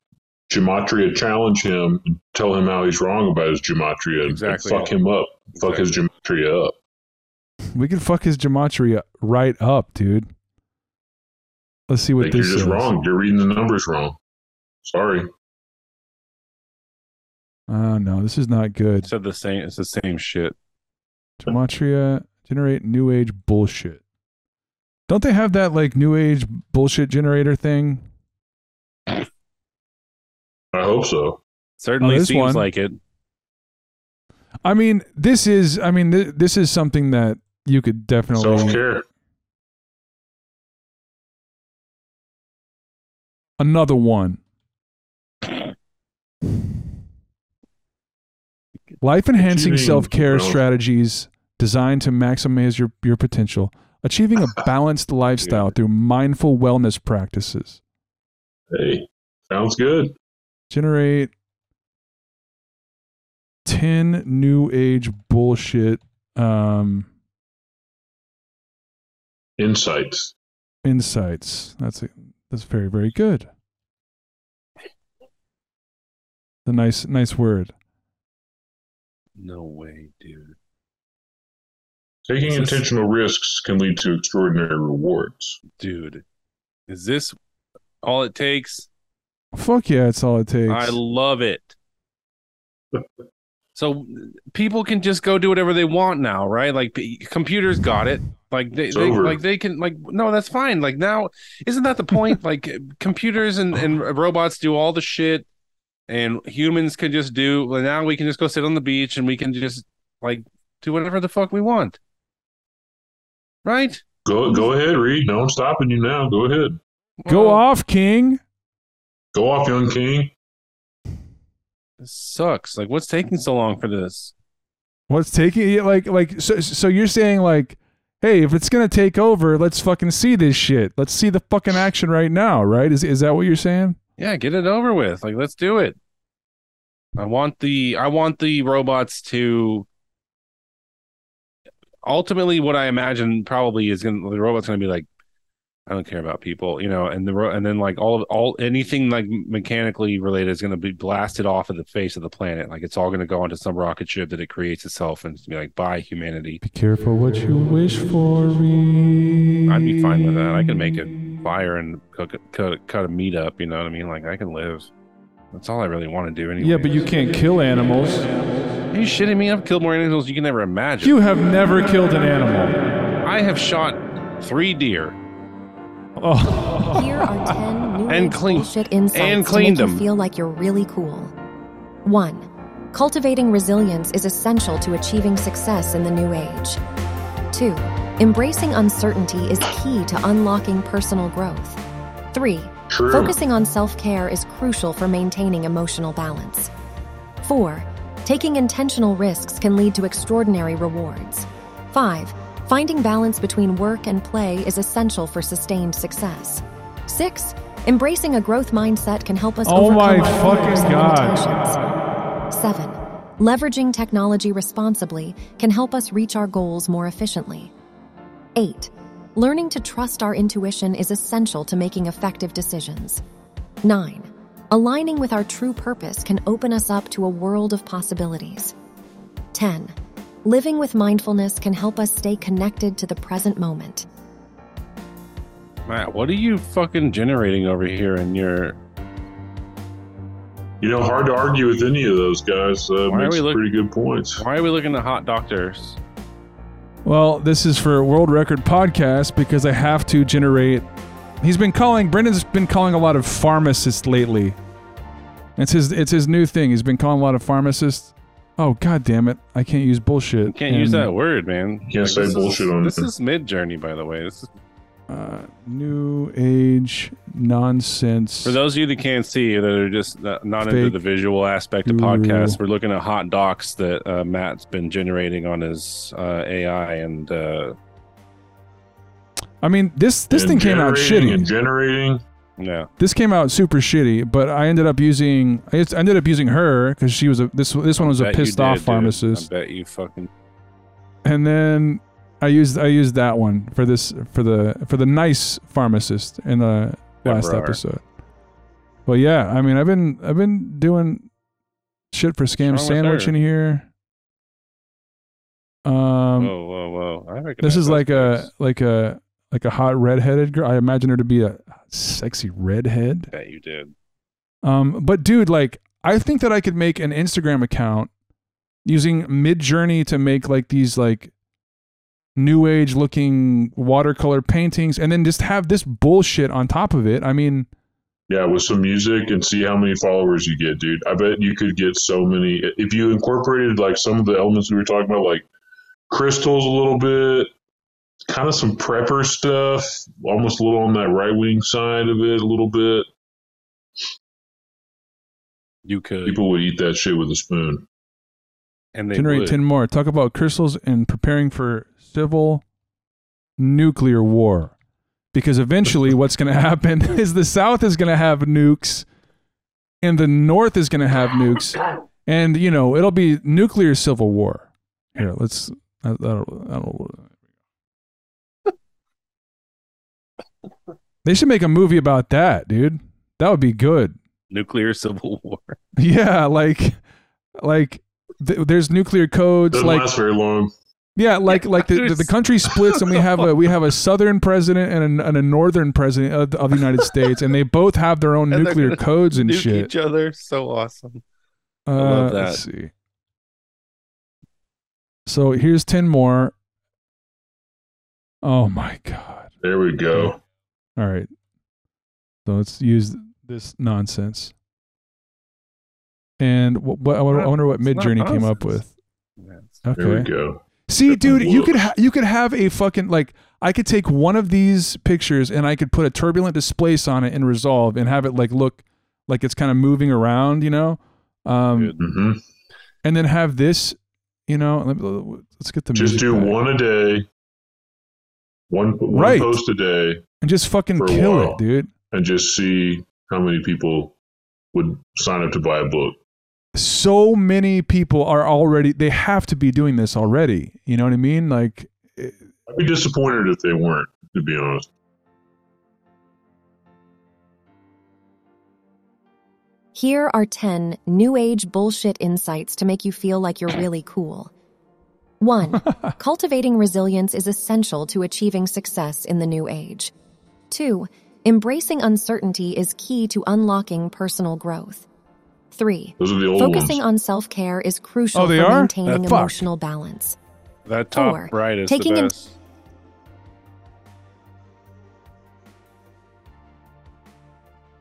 gematria challenge him and tell him how he's wrong about his gematria and, Exactly. and fuck him up. Fuck his gematria up. We can fuck his gematria right up, dude. Let's see what think this you're just says. wrong. You're reading the numbers wrong. Sorry. Oh no, this is not good. Said the same. It's the same shit. Gematria generate new age bullshit. Don't they have that like new age bullshit generator thing? I hope so. Certainly Oh, this seems one. like it. I mean, this is I mean th- this is something that you could definitely Self care. Another one. Life enhancing self care strategies designed to maximize your, your potential. Achieving a balanced lifestyle through mindful wellness practices. Hey, sounds good. Generate 10 new age bullshit um, Insights. insights. That's a, that's very very good. The nice nice word. No way, dude. Taking Is this- intentional risks can lead to extraordinary rewards. Dude, is this all it takes? Fuck yeah, it's all it takes. I love it. So people can just go do whatever they want now, right? Like computers got it. Like they, they like they can like no, that's fine. Like now, isn't that the point? like computers and, and robots do all the shit, and humans can just do. Well, now we can just go sit on the beach and we can just like do whatever the fuck we want, right? Go go ahead, Reed. No, I'm stopping you now. Go ahead. Go off, King. Go off, young king. This sucks. Like, what's taking so long for this? What's taking it like like so so you're saying like hey, if it's going to take over, let's fucking see this shit. Let's see the fucking action right now, right? Is is that what you're saying? Yeah, get it over with. Like, let's do it. I want the I want the robots to ultimately what I imagine probably is gonna the robot's gonna be like, I don't care about people, you know, and the and then like all of all anything like mechanically related is gonna be blasted off of the face of the planet. Like it's all gonna go onto some rocket ship that it creates itself and be like, bye humanity. Be careful what you wish for, Reed. I'd be fine with that. I can make a fire and cook it, cut cut a meat up. You know what I mean? Like I can live. That's all I really want to do. Anyway. Yeah, but you can't kill animals. Are you shitting me? I've killed more animals you can never imagine. You have never killed an animal. I have shot three deer Oh. Here are 10 new And age clean- bullshit insights and to cleaned make you them. feel like you're really cool. 1. Cultivating resilience is essential to achieving success in the new age. 2. Embracing uncertainty is key to unlocking personal growth. 3. True. Focusing on self-care is crucial for maintaining emotional balance. 4. Taking intentional risks can lead to extraordinary rewards. 5. Finding balance between work and play is essential for sustained success. 6. Embracing a growth mindset can help us Oh overcome my our fucking God. limitations. 7. Leveraging technology responsibly can help us reach our goals more efficiently. 8. Learning to trust our intuition is essential to making effective decisions. 9. Aligning with our true purpose can open us up to a world of possibilities. 10. Living with mindfulness can help us stay connected to the present moment. Matt, what are you fucking generating over here in your You know, hard to argue with any of those guys. Uh, Why are makes we look- pretty good points. why are we looking at hot doctors? Well, this is for World Record Podcast because I have to generate. He's been calling. Brendan's been calling a lot of pharmacists lately. It's his. It's his new thing. He's been calling a lot of pharmacists. Oh God damn it! I can't use bullshit. You can't use that word, man. can't say bullshit is, on This This is mid journey, by the way. This is Uh, new age nonsense. For those of you that can't see, that are just not not into the visual aspect of podcasts, we're looking at hot docs that uh, Matt's been generating on his uh, AI, and uh, I mean, this this And thing came out generating shitty. And generating. Yeah, this came out super shitty, but I ended up using I just ended up using her because she was a this this one was a Bet you pissed off did, dude. pharmacist, I bet you fucking and then I used I used that one for this for the for the nice pharmacist in the last episode. Well, yeah, I mean, I've been I've been doing shit for scam wrong with sandwich her? in here. Um, whoa, whoa, whoa! I recognize this is those like guys. a like a like a hot redheaded girl. I imagine her to be a sexy redhead. Bet you did. Um, but dude, like, I think that I could make an Instagram account using Mid Journey to make like these like new age looking watercolor paintings, and then just have this bullshit on top of it. I mean, Yeah, with some music and see how many followers you get, dude. I bet you could get so many if you incorporated like some of the elements we were talking about, like crystals a little bit, kind of some prepper stuff, almost a little on that right wing side of it, a little bit. You could, People would eat that shit with a spoon. and they generate would. ten more. Talk about crystals and preparing for civil nuclear war, because eventually, what's going to happen is the South is going to have nukes, and the North is going to have nukes, and you know it'll be nuclear civil war. Here, let's. I, I don't, I don't, they should make a movie about that, dude. That would be good. nuclear civil war. Yeah, like, like th- there's nuclear codes. Doesn't like, last very long. yeah, like like the, the, the country splits, and we have a we have a southern president and a, and a northern president of, of the United States, and they both have their own And nuclear codes and Nuke shit. each other. So awesome. Uh, love Let's that. see. So here's ten more. Oh my god! There we go. All right, so let's use this nonsense. And what, what I wonder- what It's not Midjourney came up with. Yes. Okay. There we go. See, dude, you could ha- you could have a fucking like I could take one of these pictures and I could put a turbulent displace on it in Resolve and have it like look like it's kind of moving around, you know, um, Good. hmm and then have this, you know. Let me, let's get the Just music do back. one a day, one, one Right. post a day, and just fucking kill while. it, dude. and just see how many people would sign up to buy a book. So many people are already they have to be doing this already. You know what I mean? Like, I'd be disappointed if they weren't, to be honest. Here are 10 new age bullshit insights to make you feel like you're really cool. 1. Cultivating resilience is essential to achieving success in the new age. 2. Embracing uncertainty is key to unlocking personal growth. 3. Those are the old Focusing ones. on self care is crucial Oh, they for are? maintaining fuck. emotional balance. That top Four. right is Taking the in- best.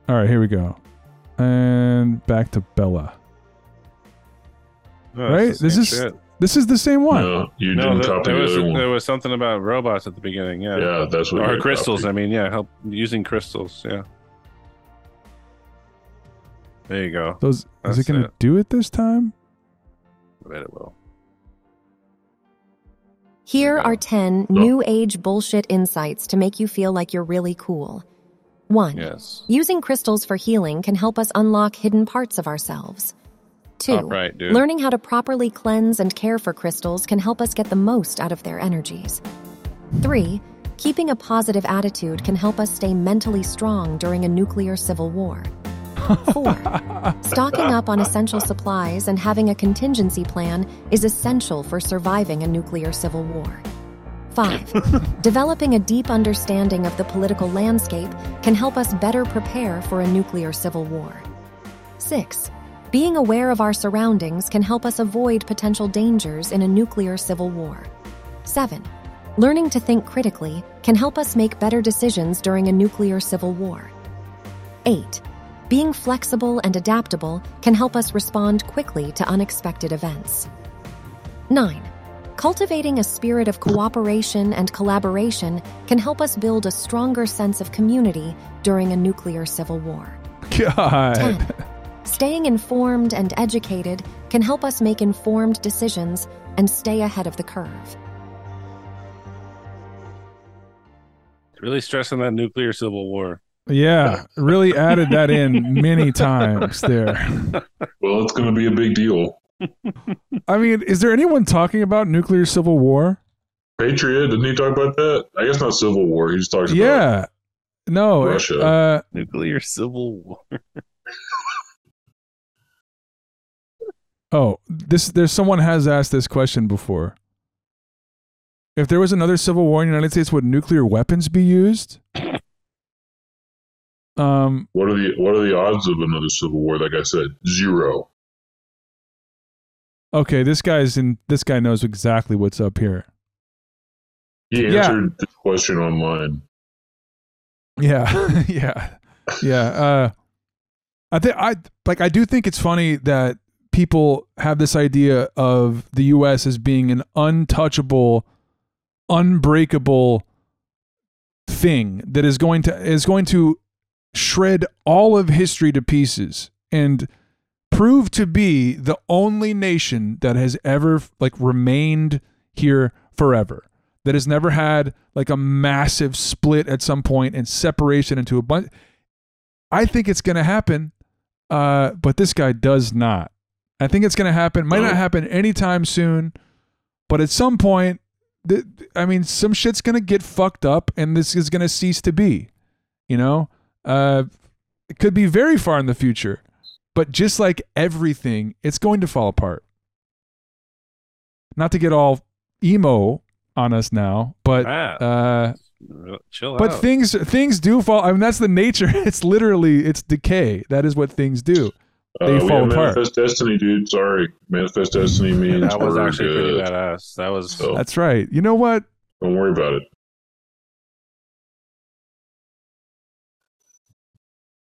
all right, here we go, and back to Bella. Oh, right? it's the This is shit. This is the same one. No, you No, didn't th- copy there the was other one. there was something about robots at the beginning. Yeah, yeah, that's what or crystals. copied. I mean, yeah, help using crystals. Yeah. There you go. So is, is it going to do it this time? I bet it will. Here are 10 new age bullshit insights to make you feel like you're really cool. 1. Yes. Using crystals for healing can help us unlock hidden parts of ourselves. 2. Right, dude. Learning how to properly cleanse and care for crystals can help us get the most out of their energies. 3. Keeping a positive attitude can help us stay mentally strong during a nuclear civil war. 4. Stocking up on essential supplies and having a contingency plan is essential for surviving a nuclear civil war. 5. Developing a deep understanding of the political landscape can help us better prepare for a nuclear civil war. 6. Being aware of our surroundings can help us avoid potential dangers in a nuclear civil war. 7. Learning to think critically can help us make better decisions during a nuclear civil war. 8. Being flexible and adaptable can help us respond quickly to unexpected events. 9. Cultivating a spirit of cooperation and collaboration can help us build a stronger sense of community during a nuclear civil war. God. 10. Staying informed and educated can help us make informed decisions and stay ahead of the curve. Really stressing that nuclear civil war. Yeah, really added that in many times there. Well, it's going to be a big deal. I mean, is there anyone talking about nuclear civil war? Patriot, didn't he talk about that? I guess not Civil War. He just talks about Yeah. No. Russia. Uh, Nuclear civil war. oh, this there's someone has asked this question before. If there was another civil war in the United States, would nuclear weapons be used? Um, what are the what are the odds of another Civil War? Like I said, zero. okay, this guy's in. This guy knows exactly what's up here. He Yeah. answered the question online. Yeah, yeah, yeah. Uh, I think I like. I do think it's funny that people have this idea of the U.S. as being an untouchable, unbreakable thing that is going to is going to shred all of history to pieces and prove to be the only nation that has ever like remained here forever that has never had like a massive split at some point and separation into a bunch i think it's going to happen uh but this guy does not i think it's going to happen. Might not happen anytime soon but at some point th- i mean some shit's going to get fucked up and this is going to cease to be you know? Uh it could be very far in the future but just like everything it's going to fall apart. Not to get all emo on us now but uh Chill but out. things things do fall i mean that's the nature it's literally it's decay. That is what things do they Uh, fall have apart Manifest Destiny, dude. Sorry, Manifest Destiny means that was we're actually pretty badass. That was So that's right you know what don't worry about it.